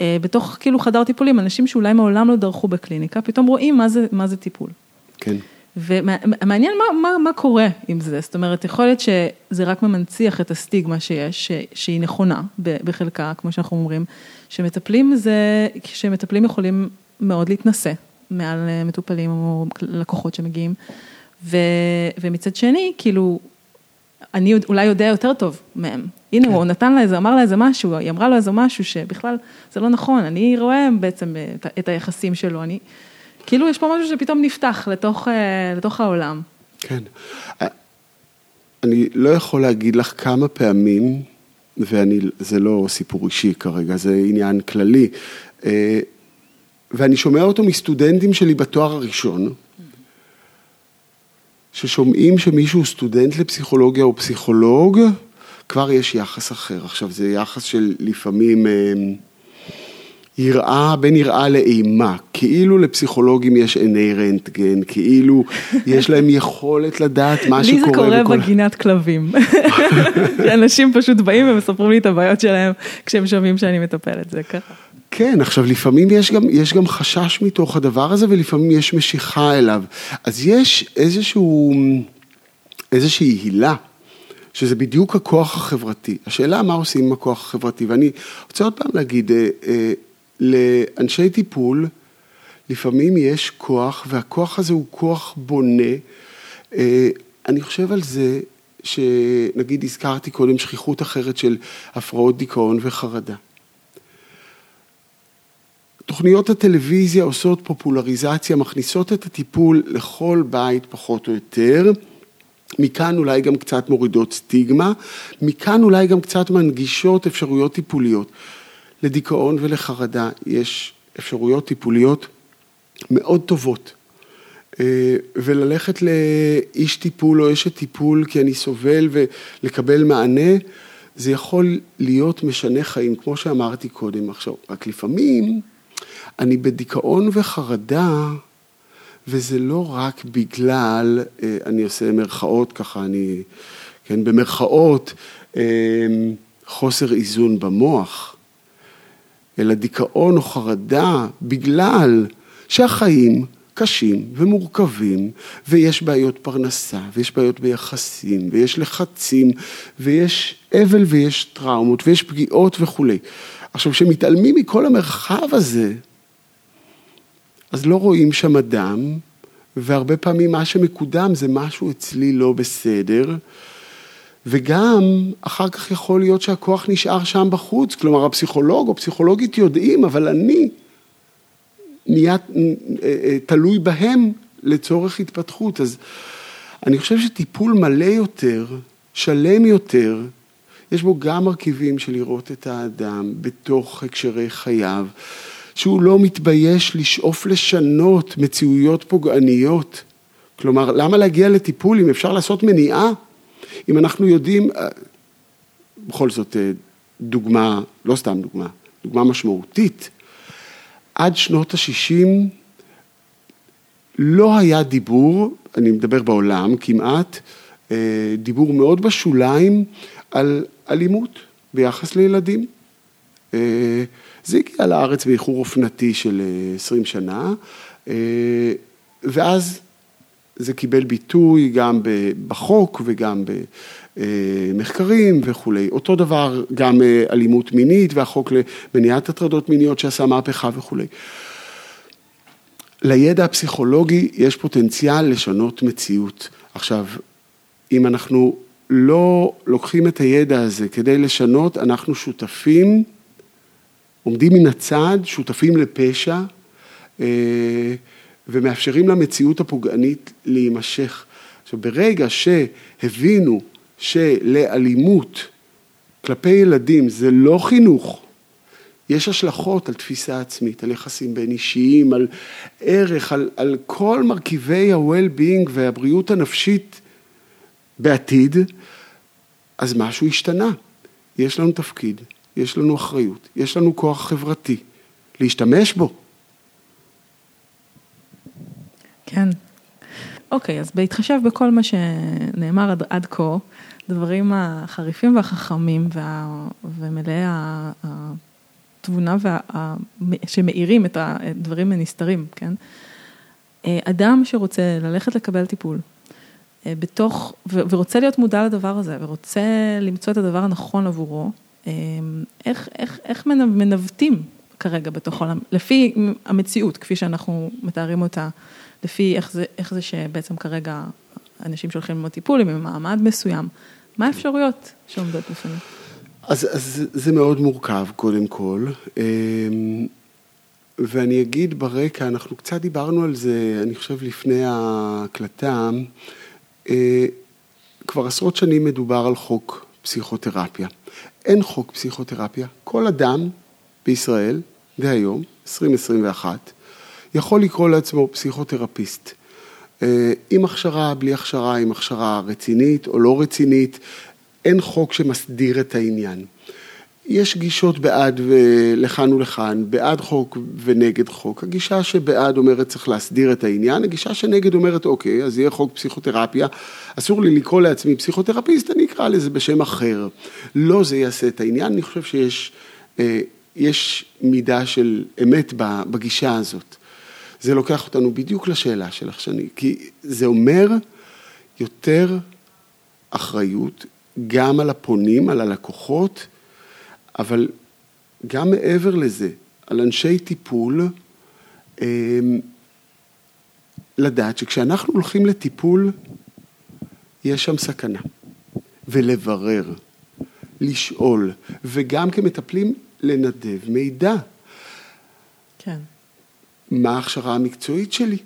A: אה, בתוך כאילו חדר טיפולים, אנשים שאולי מעולם לא דרכו בקליניקה, פתאום רואים מה זה, מה זה טיפול.
B: כן.
A: ומעניין מה, מה, מה קורה עם זה, זאת אומרת, יכול להיות שזה רק ממנציח את הסטיגמה שיש, ש, שהיא נכונה בחלקה, כמו שאנחנו אומרים, שמטפלים זה, שמטפלים יכולים מאוד להתנשא מעל אה, מטופלים או לקוחות שמגיעים, ו, ומצד שני, כאילו, אני אולי יודע יותר טוב מהם. הנה, כן. הוא נתן לה איזה, אמר לה איזה משהו, היא אמרה לו איזה משהו שבכלל זה לא נכון, אני רואה בעצם את, את היחסים שלו, אני... כאילו יש פה משהו שפתאום נפתח לתוך, אה, לתוך העולם.
B: כן. אני לא יכול להגיד לך כמה פעמים, וזה לא סיפור אישי כרגע, זה עניין כללי, אה, ואני שומע אותו מסטודנטים שלי בתואר הראשון, ששומעים שמישהו סטודנט לפסיכולוגיה או פסיכולוג, כבר יש יחס אחר. עכשיו, זה יחס של לפעמים... אה, יראה, בין יראה לאימה, כאילו לפסיכולוגים יש עיני רנטגן, כאילו יש להם יכולת לדעת מה שקורה.
A: לי זה קורה בכל... בגינת כלבים. אנשים פשוט באים ומספרים לי את הבעיות שלהם כשהם שומעים שאני מטפלת, זה ככה.
B: כן, עכשיו לפעמים יש גם, יש גם חשש מתוך הדבר הזה ולפעמים יש משיכה אליו. אז יש איזשהו, איזושהי הילה. שזה בדיוק הכוח החברתי. השאלה מה עושים עם הכוח החברתי, ואני רוצה עוד פעם להגיד, אה, אה, לאנשי טיפול לפעמים יש כוח, והכוח הזה הוא כוח בונה. אה, אני חושב על זה שנגיד הזכרתי קודם שכיחות אחרת של הפרעות דיכאון וחרדה. תוכניות הטלוויזיה עושות פופולריזציה, מכניסות את הטיפול לכל בית פחות או יותר. מכאן אולי גם קצת מורידות סטיגמה, מכאן אולי גם קצת מנגישות אפשרויות טיפוליות. לדיכאון ולחרדה יש אפשרויות טיפוליות מאוד טובות. אה, וללכת לאיש טיפול או אשת טיפול כי אני סובל ולקבל מענה, זה יכול להיות משנה חיים, כמו שאמרתי קודם. עכשיו, רק לפעמים אני בדיכאון וחרדה, וזה לא רק בגלל, אה, אני עושה מרכאות ככה, אני, כן, במרכאות, אה, חוסר איזון במוח. אלא דיכאון או חרדה בגלל שהחיים קשים ומורכבים, ויש בעיות פרנסה, ויש בעיות ביחסים, ויש לחצים, ויש אבל ויש טראומות, ויש פגיעות וכולי. עכשיו, כשמתעלמים מכל המרחב הזה, אז לא רואים שם אדם, והרבה פעמים מה שמקודם זה משהו אצלי לא בסדר, וגם אחר כך יכול להיות שהכוח נשאר שם בחוץ, כלומר הפסיכולוג או פסיכולוגית יודעים, אבל אני נהיה אה, אה, תלוי בהם לצורך התפתחות. אז אני חושב שטיפול מלא יותר, שלם יותר, יש בו גם מרכיבים של לראות את האדם בתוך הקשרי חייו, שהוא לא מתבייש לשאוף לשנות מציאויות פוגעניות. כלומר, למה להגיע לטיפול אם אפשר לעשות מניעה? אם אנחנו יודעים, אה, בכל זאת אה, דוגמה, לא סתם דוגמה, דוגמה משמעותית, עד שנות ה-60 לא היה דיבור, אני מדבר בעולם כמעט, אה, דיבור מאוד בשוליים על אלימות ביחס לילדים. זה הגיע לארץ באיחור אופנתי של 20 שנה, ואז זה קיבל ביטוי גם בחוק וגם במחקרים וכולי. אותו דבר גם אה, אלימות מינית והחוק למניעת הטרדות מיניות שעשה מהפכה וכולי. לידע הפסיכולוגי יש פוטנציאל לשנות מציאות. עכשיו, אם אנחנו לא לוקחים את הידע הזה כדי לשנות, אנחנו שותפים, עומדים מן הצד, שותפים לפשע. אה, ומאפשרים למציאות הפוגענית להימשך. עכשיו, ברגע שהבינו שלאלימות כלפי ילדים זה לא חינוך, יש השלכות על תפיסה עצמית, על יחסים בין אישיים, על ערך, על, על כל מרכיבי ה-well-being והבריאות הנפשית בעתיד, אז משהו השתנה. יש לנו תפקיד, יש לנו אחריות, יש לנו כוח חברתי, להשתמש בו.
A: כן. אוקיי, אז בהתחשב בכל מה שנאמר עד, עד כה, דברים החריפים והחכמים וה, ומלאי התבונה וה, שמאירים את הדברים הנסתרים, כן? אה, אדם שרוצה ללכת לקבל טיפול, אה, בתוך, ורוצה להיות מודע לדבר הזה, ורוצה למצוא את הדבר הנכון עבורו, אה, איך, איך, איך מנווטים כרגע בתוך העולם, לפי המציאות, כפי שאנחנו מתארים אותה, לפי איך זה, איך זה שבעצם כרגע אנשים שהולכים ללמוד טיפול הם במעמד מסוים, מה האפשרויות שעומדות בפנים?
B: אז, אז זה מאוד מורכב קודם כל, ואני אגיד ברקע, אנחנו קצת דיברנו על זה, אני חושב לפני ההקלטה, אה, כבר עשרות שנים מדובר על חוק פסיכותרפיה. אין חוק פסיכותרפיה. כל אדם בישראל, והיום, 2021, יכול לקרוא לעצמו פסיכותרפיסט. אה, עם הכשרה, בלי הכשרה, עם הכשרה רצינית או לא רצינית, אין חוק שמסדיר את העניין. יש גישות בעד ולכאן ולכאן, בעד חוק ונגד חוק. הגישה שבעד אומרת צריך להסדיר את העניין, הגישה שנגד אומרת אוקיי, אז יהיה חוק פסיכותרפיה, אסור לי לקרוא לעצמי פסיכותרפיסט, אני אקרא לזה בשם אחר. לא זה יעשה את העניין, אני חושב שיש אה, יש מידה של אמת בגישה הזאת. זה לוקח אותנו בדיוק לשאלה שלך, שאני, כי זה אומר יותר אחריות גם על הפונים, על הלקוחות, אבל גם מעבר לזה, על אנשי טיפול, אמ, לדעת שכשאנחנו הולכים לטיפול, יש שם סכנה. ולברר, לשאול, וגם כמטפלים, לנדב מידע.
A: כן.
B: מה ההכשרה המקצועית שלי?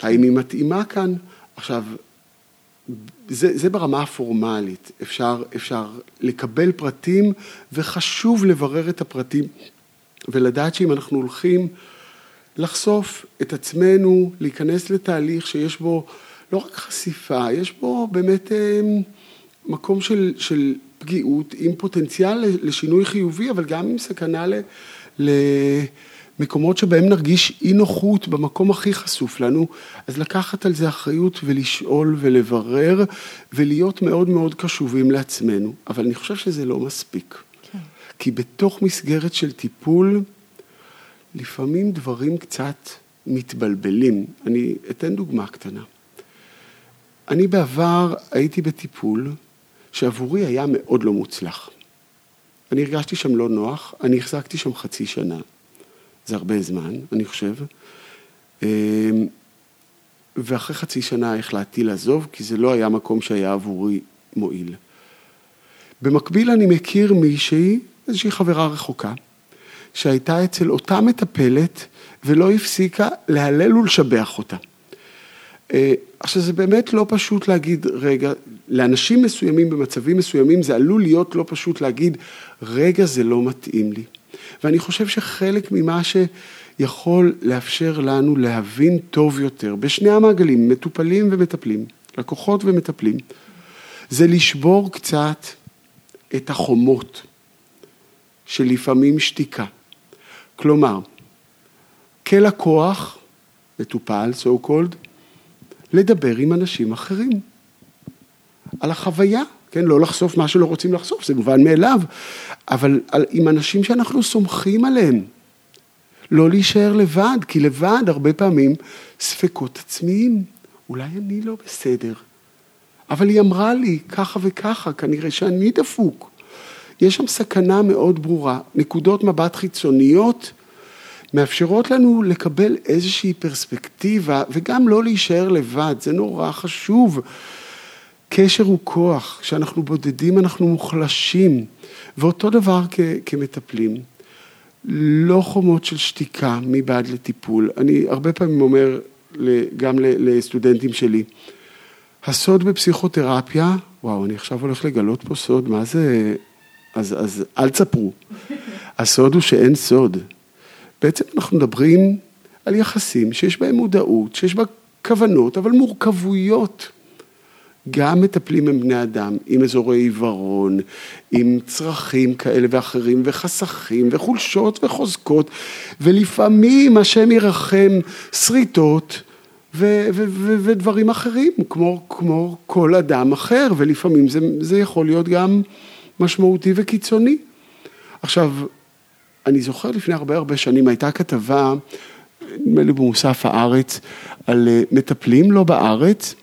B: האם היא מתאימה כאן? עכשיו, זה, זה ברמה הפורמלית, אפשר, אפשר לקבל פרטים וחשוב לברר את הפרטים ולדעת שאם אנחנו הולכים לחשוף את עצמנו, להיכנס לתהליך שיש בו לא רק חשיפה, יש בו באמת אה, מקום של, של פגיעות עם פוטנציאל לשינוי חיובי, אבל גם עם סכנה ל... ל מקומות שבהם נרגיש אי נוחות במקום הכי חשוף לנו, אז לקחת על זה אחריות ולשאול ולברר ולהיות מאוד מאוד קשובים לעצמנו, אבל אני חושב שזה לא מספיק. כן. כי בתוך מסגרת של טיפול, לפעמים דברים קצת מתבלבלים. אני אתן דוגמה קטנה. אני בעבר הייתי בטיפול שעבורי היה מאוד לא מוצלח. אני הרגשתי שם לא נוח, אני החזקתי שם חצי שנה. זה הרבה זמן, אני חושב. אמ, ואחרי חצי שנה החלטתי לעזוב, כי זה לא היה מקום שהיה עבורי מועיל. במקביל אני מכיר מישהי, איזושהי חברה רחוקה, שהייתה אצל אותה מטפלת ולא הפסיקה להלל ולשבח אותה. אה, עכשיו זה באמת לא פשוט להגיד, רגע, לאנשים מסוימים במצבים מסוימים זה עלול להיות לא פשוט להגיד, רגע זה לא מתאים לי. ואני חושב שחלק ממה שיכול לאפשר לנו להבין טוב יותר, בשני המעגלים, מטופלים ומטפלים, לקוחות ומטפלים, זה לשבור קצת את החומות שלפעמים שתיקה. כלומר, כלקוח, מטופל, so called, לדבר עם אנשים אחרים על החוויה כן, לא לחשוף מה שלא רוצים לחשוף, זה מובן מאליו, אבל על, עם אנשים שאנחנו סומכים עליהם. לא להישאר לבד, כי לבד הרבה פעמים ספקות עצמיים. אולי אני לא בסדר, אבל היא אמרה לי ככה וככה, כנראה שאני דפוק. יש שם סכנה מאוד ברורה. נקודות מבט חיצוניות מאפשרות לנו לקבל איזושהי פרספקטיבה וגם לא להישאר לבד, זה נורא חשוב. קשר הוא כוח, כשאנחנו בודדים אנחנו מוחלשים, ואותו דבר כ- כמטפלים. לא חומות של שתיקה מבעד לטיפול. אני הרבה פעמים אומר גם לסטודנטים שלי, הסוד בפסיכותרפיה, וואו, אני עכשיו הולך לגלות פה סוד, מה זה, אז, אז אל תספרו. הסוד הוא שאין סוד. בעצם אנחנו מדברים על יחסים שיש בהם מודעות, שיש בה כוונות, אבל מורכבויות. גם מטפלים עם בני אדם, עם אזורי עיוורון, עם צרכים כאלה ואחרים, וחסכים, וחולשות וחוזקות, ולפעמים השם ירחם שריטות, ו- ו- ו- ודברים אחרים, כמו, כמו כל אדם אחר, ולפעמים זה, זה יכול להיות גם משמעותי וקיצוני. עכשיו, אני זוכר לפני הרבה הרבה שנים, הייתה כתבה, נדמה לי במוסף הארץ, על אה, מטפלים לא בארץ,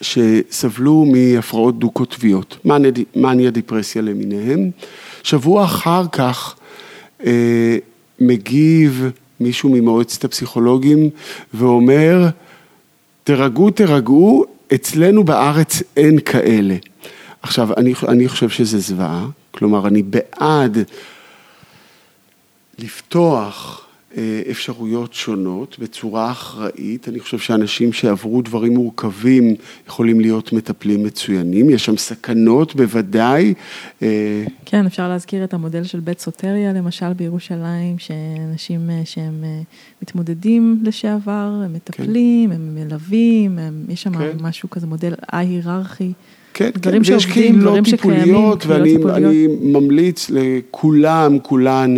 B: שסבלו מהפרעות דו-קוטביות, מניה דיפרסיה למיניהם. שבוע אחר כך אה, מגיב מישהו ממועצת הפסיכולוגים ואומר, תירגעו, תירגעו, אצלנו בארץ אין כאלה. עכשיו, אני, אני חושב שזה זוועה, כלומר, אני בעד לפתוח אפשרויות שונות בצורה אחראית. אני חושב שאנשים שעברו דברים מורכבים יכולים להיות מטפלים מצוינים. יש שם סכנות בוודאי.
A: אה, כן, אפשר להזכיר את המודל של בית סוטריה, למשל בירושלים, שאנשים אה, שהם מתמודדים לשעבר, הם מטפלים, כן. הם מלווים, הם, יש שם כן. משהו כזה, מודל א-היררכי.
B: כן, כן, ויש קהילות טיפוליות, ואני אני ממליץ לכולם, כולן,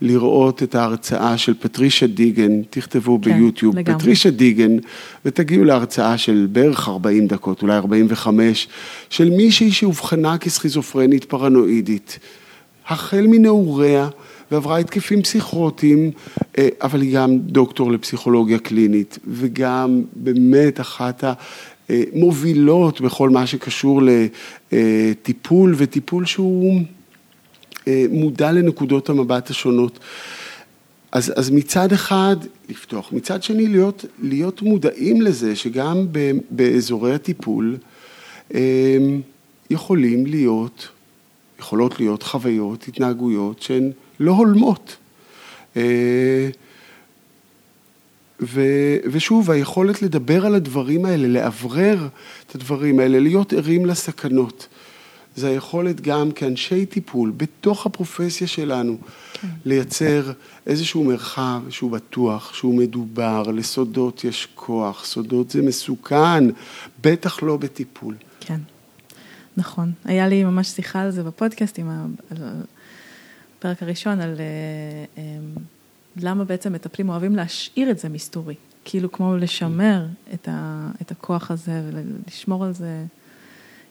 B: לראות את ההרצאה של פטרישה דיגן, תכתבו כן, ביוטיוב, לגמרי. פטרישה דיגן, ותגיעו להרצאה של בערך 40 דקות, אולי 45, של מישהי שאובחנה כסכיזופרנית פרנואידית, החל מנעוריה, ועברה התקפים פסיכוטיים, אה, אבל היא גם דוקטור לפסיכולוגיה קלינית, וגם באמת אחת ה... מובילות בכל מה שקשור לטיפול, וטיפול שהוא אה, מודע לנקודות המבט השונות. אז, אז מצד אחד לפתוח, מצד שני להיות, להיות מודעים לזה שגם ב, באזורי הטיפול אה, יכולים להיות, יכולות להיות חוויות, התנהגויות שהן לא הולמות. ו, ושוב, היכולת לדבר על הדברים האלה, לאוורר את הדברים האלה, להיות ערים לסכנות. זה היכולת גם כאנשי טיפול, בתוך הפרופסיה שלנו, כן. לייצר איזשהו מרחב שהוא בטוח, שהוא מדובר, לסודות יש כוח, סודות זה מסוכן, בטח לא בטיפול.
A: כן, נכון. היה לי ממש שיחה על זה בפודקאסט, עם הפרק הראשון, על... למה בעצם מטפלים אוהבים להשאיר את זה מסתורי, כאילו כמו לשמר את, ה, את הכוח הזה ולשמור על זה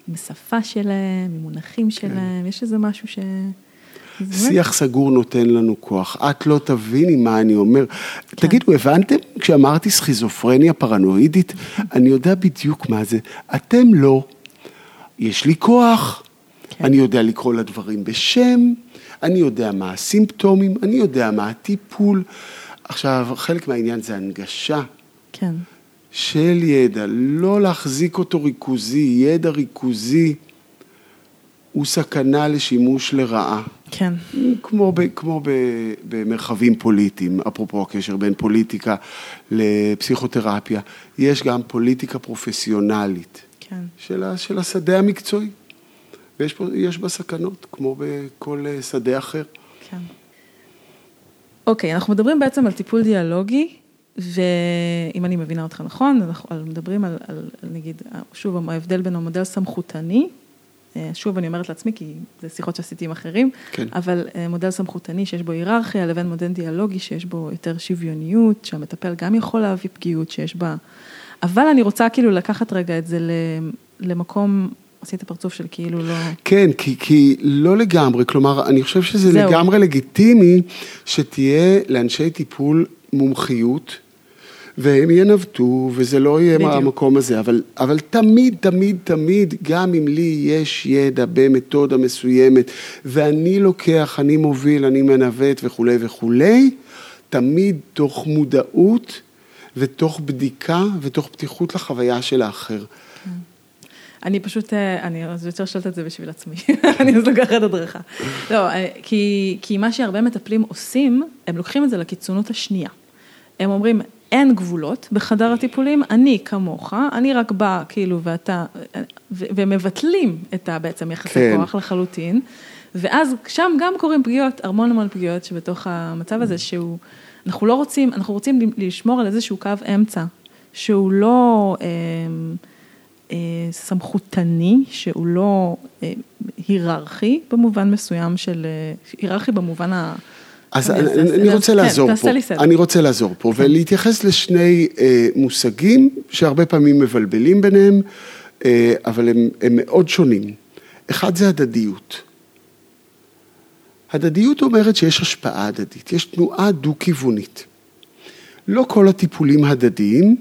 A: עם השפה שלהם, עם מונחים כן. שלהם, יש איזה משהו ש...
B: שיח סגור נותן לנו כוח. את לא תביני מה אני אומר. כן. תגידו, הבנתם? כשאמרתי סכיזופרניה פרנואידית, אני יודע בדיוק מה זה. אתם לא. יש לי כוח, כן. אני יודע לקרוא לדברים בשם, אני יודע מה הסימפטומים, אני יודע מה הטיפול. עכשיו, חלק מהעניין זה הנגשה.
A: כן.
B: של ידע, לא להחזיק אותו ריכוזי, ידע ריכוזי הוא סכנה לשימוש לרעה.
A: כן.
B: כמו, ב, כמו ב, במרחבים פוליטיים, אפרופו הקשר בין פוליטיקה לפסיכותרפיה, יש גם פוליטיקה פרופסיונלית.
A: כן.
B: של, של השדה המקצועי. ויש פה, בה סכנות, כמו בכל אה, שדה אחר.
A: כן. אוקיי, אנחנו מדברים בעצם על טיפול דיאלוגי, ואם אני מבינה אותך נכון, אנחנו מדברים על, על, על נגיד, שוב, ההבדל בין המודל סמכותני, אה, שוב, אני אומרת לעצמי, כי זה שיחות שעשיתי עם אחרים,
B: כן.
A: אבל אה, מודל סמכותני שיש בו היררכיה, לבין מודל דיאלוגי שיש בו יותר שוויוניות, שהמטפל גם יכול להביא פגיעות שיש בה, אבל אני רוצה כאילו לקחת רגע את זה למקום עשית פרצוף של כאילו לא...
B: כן, כי, כי לא לגמרי, כלומר, אני חושב שזה זהו. לגמרי לגיטימי שתהיה לאנשי טיפול מומחיות, והם ינווטו, וזה לא יהיה בדיוק. המקום הזה, אבל, אבל תמיד, תמיד, תמיד, גם אם לי יש ידע במתודה מסוימת, ואני לוקח, אני מוביל, אני מנווט וכולי וכולי, תמיד תוך מודעות ותוך בדיקה ותוך פתיחות לחוויה של האחר.
A: אני פשוט, אה, אני יותר שואלת את זה בשביל עצמי, אני אז לוקחת הדרכה. לא, אה, כי, כי מה שהרבה מטפלים עושים, הם לוקחים את זה לקיצונות השנייה. הם אומרים, אין גבולות בחדר הטיפולים, אני כמוך, אני רק בא, כאילו, ואתה, ומבטלים את ה, בעצם יחסי כן. כוח לחלוטין, ואז שם גם קורים פגיעות, המון המון פגיעות שבתוך המצב הזה, שהוא, אנחנו לא רוצים, אנחנו רוצים לשמור על איזשהו קו אמצע, שהוא לא... אה, אה, סמכותני, שהוא לא אה, היררכי במובן מסוים של, אה, היררכי במובן
B: אז
A: אני
B: רוצה
A: אעשה-
B: לעזור
A: כן,
B: פה. אני רוצה לעזור פה ולהתייחס לשני אה, מושגים שהרבה פעמים מבלבלים ביניהם, אה, אבל הם, הם מאוד שונים. אחד זה הדדיות. הדדיות אומרת שיש השפעה הדדית, יש תנועה דו-כיוונית. לא כל הטיפולים הדדיים,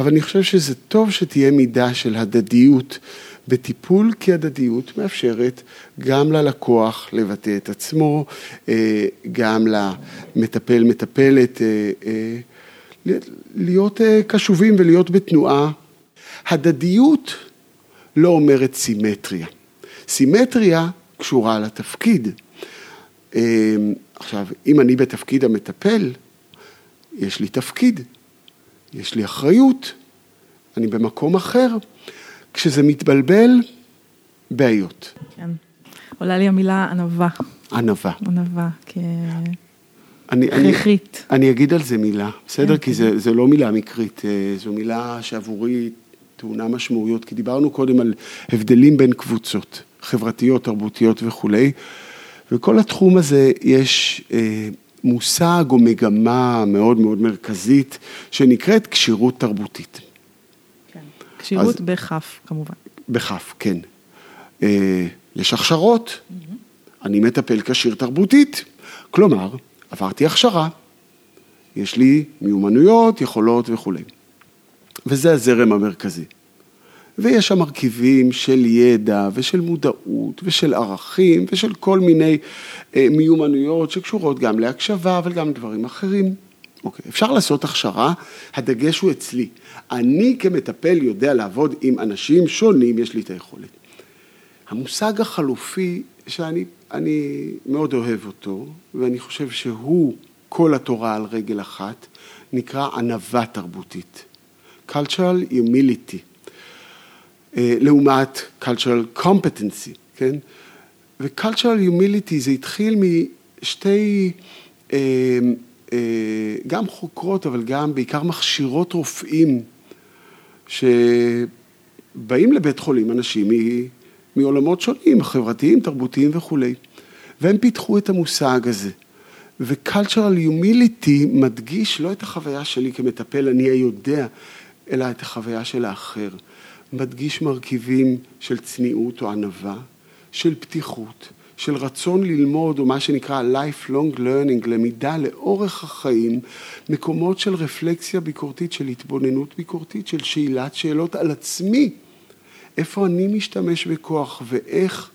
B: אבל אני חושב שזה טוב שתהיה מידה של הדדיות בטיפול, כי הדדיות מאפשרת גם ללקוח לבטא את עצמו, אה, גם למטפל, מטפלת, אה, אה, להיות קשובים ולהיות בתנועה. הדדיות לא אומרת סימטריה. סימטריה קשורה לתפקיד. עכשיו, אם אני בתפקיד המטפל, יש לי תפקיד, יש לי אחריות, אני במקום אחר. כשזה מתבלבל, בעיות.
A: כן. עולה לי המילה ענווה,
B: ענווה.
A: ענווה,
B: אני, אני,
A: כהכרחית.
B: אני אגיד על זה מילה, בסדר?
A: כן,
B: כי זה, זה לא מילה מקרית, אה, זו מילה שעבורי טעונה משמעויות, כי דיברנו קודם על הבדלים בין קבוצות, חברתיות, תרבותיות וכולי, וכל התחום הזה יש אה, מושג או מגמה מאוד מאוד מרכזית, שנקראת כשירות תרבותית.
A: כן. כשירות
B: אז-
A: בכף, כמובן.
B: בכף, כן. אה, יש הכשרות, אני מטפל כשיר תרבותית, כלומר, עברתי הכשרה, יש לי מיומנויות, יכולות וכולי. וזה הזרם המרכזי. ויש שם מרכיבים של ידע ושל מודעות ושל ערכים ושל כל מיני אה, מיומנויות שקשורות גם להקשבה אבל גם לדברים אחרים. אוקיי, אפשר לעשות הכשרה, הדגש הוא אצלי. אני כמטפל יודע לעבוד עם אנשים שונים, יש לי את היכולת. המושג החלופי, שאני אני מאוד אוהב אותו, ואני חושב שהוא כל התורה על רגל אחת, נקרא ענווה תרבותית. cultural humility. אה, לעומת cultural competency, כן? ו-cultural humility זה התחיל משתי, אה, אה, גם חוקרות, אבל גם בעיקר מכשירות רופאים, שבאים לבית חולים אנשים מעולמות שונים, חברתיים, תרבותיים וכולי, והם פיתחו את המושג הזה. ו-cultural humility מדגיש לא את החוויה שלי כמטפל, אני היודע, אלא את החוויה של האחר. מדגיש מרכיבים של צניעות או ענווה, של פתיחות, של רצון ללמוד, או מה שנקרא lifelong learning, למידה לאורך החיים, מקומות של רפלקסיה ביקורתית, של התבוננות ביקורתית, של שאלת שאלות על עצמי. איפה אני משתמש בכוח ואיך,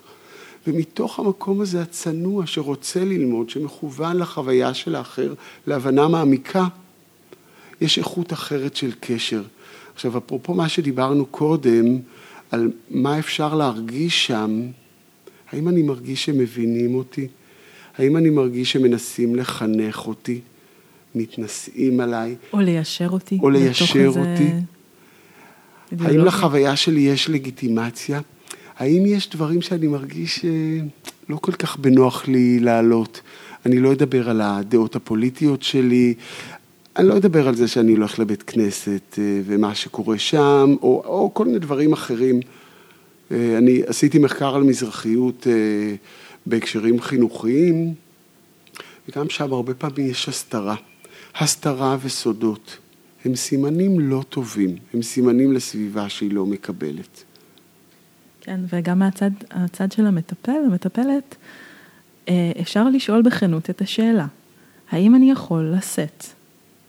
B: ומתוך המקום הזה הצנוע שרוצה ללמוד, שמכוון לחוויה של האחר, להבנה מעמיקה, יש איכות אחרת של קשר. עכשיו, אפרופו מה שדיברנו קודם, על מה אפשר להרגיש שם, האם אני מרגיש שמבינים אותי? האם אני מרגיש שמנסים לחנך אותי? מתנשאים עליי?
A: או ליישר אותי.
B: או ליישר
A: איזה
B: אותי. האם
A: אידיאולוגיה.
B: לחוויה שלי יש לגיטימציה? האם יש דברים שאני מרגיש שלא כל כך בנוח לי להעלות? אני לא אדבר על הדעות הפוליטיות שלי, אני לא אדבר על זה שאני הולך לבית כנסת אה, ומה שקורה שם, או, או כל מיני דברים אחרים. אה, אני עשיתי מחקר על מזרחיות אה, בהקשרים חינוכיים, וגם שם הרבה פעמים יש הסתרה. הסתרה וסודות הם סימנים לא טובים, הם סימנים לסביבה שהיא לא מקבלת.
A: כן, וגם מהצד הצד של המטפל, המטפלת, אפשר לשאול בכנות את השאלה, האם אני יכול לשאת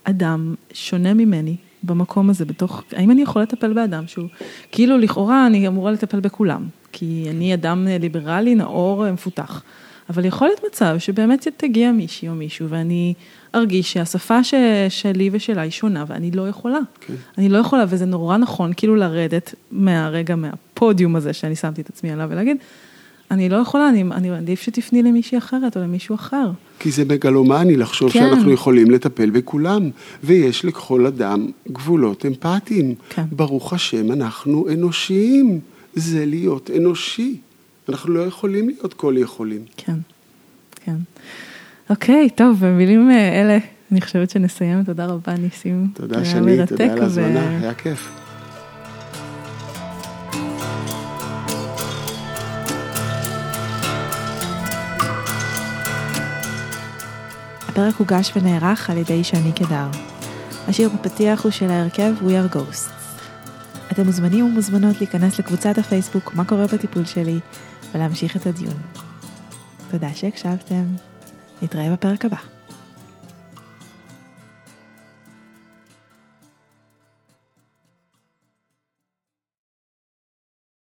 A: אדם שונה ממני במקום הזה, בתוך, האם אני יכול לטפל באדם שהוא, כאילו לכאורה אני אמורה לטפל בכולם, כי אני אדם ליברלי, נאור, מפותח. אבל יכול להיות מצב שבאמת תגיע מישהי או מישהו ואני ארגיש שהשפה ש, שלי ושלה היא שונה ואני לא יכולה.
B: כן.
A: אני לא יכולה וזה נורא נכון כאילו לרדת מהרגע, מהפודיום הזה שאני שמתי את עצמי עליו ולהגיד, אני לא יכולה, אני, אני עדיף שתפני למישהי אחרת או למישהו אחר.
B: כי זה מגלומני לחשוב
A: כן.
B: שאנחנו יכולים לטפל בכולם, ויש לכל אדם גבולות אמפתיים.
A: כן.
B: ברוך השם, אנחנו אנושיים, זה להיות אנושי. אנחנו לא יכולים להיות כל יכולים.
A: כן, כן. אוקיי, טוב, במילים אה, אלה, אני חושבת שנסיים. תודה רבה, ניסים.
B: תודה שני, תודה על
A: ו-
B: ההזמנה, היה כיף.
C: הפרק הוגש ונערך על ידי שני קדר. השיר בפתיח הוא של ההרכב We are Ghosts. אתם מוזמנים ומוזמנות להיכנס לקבוצת הפייסבוק מה קורה בטיפול שלי ולהמשיך את הדיון. תודה שהקשבתם, נתראה בפרק הבא.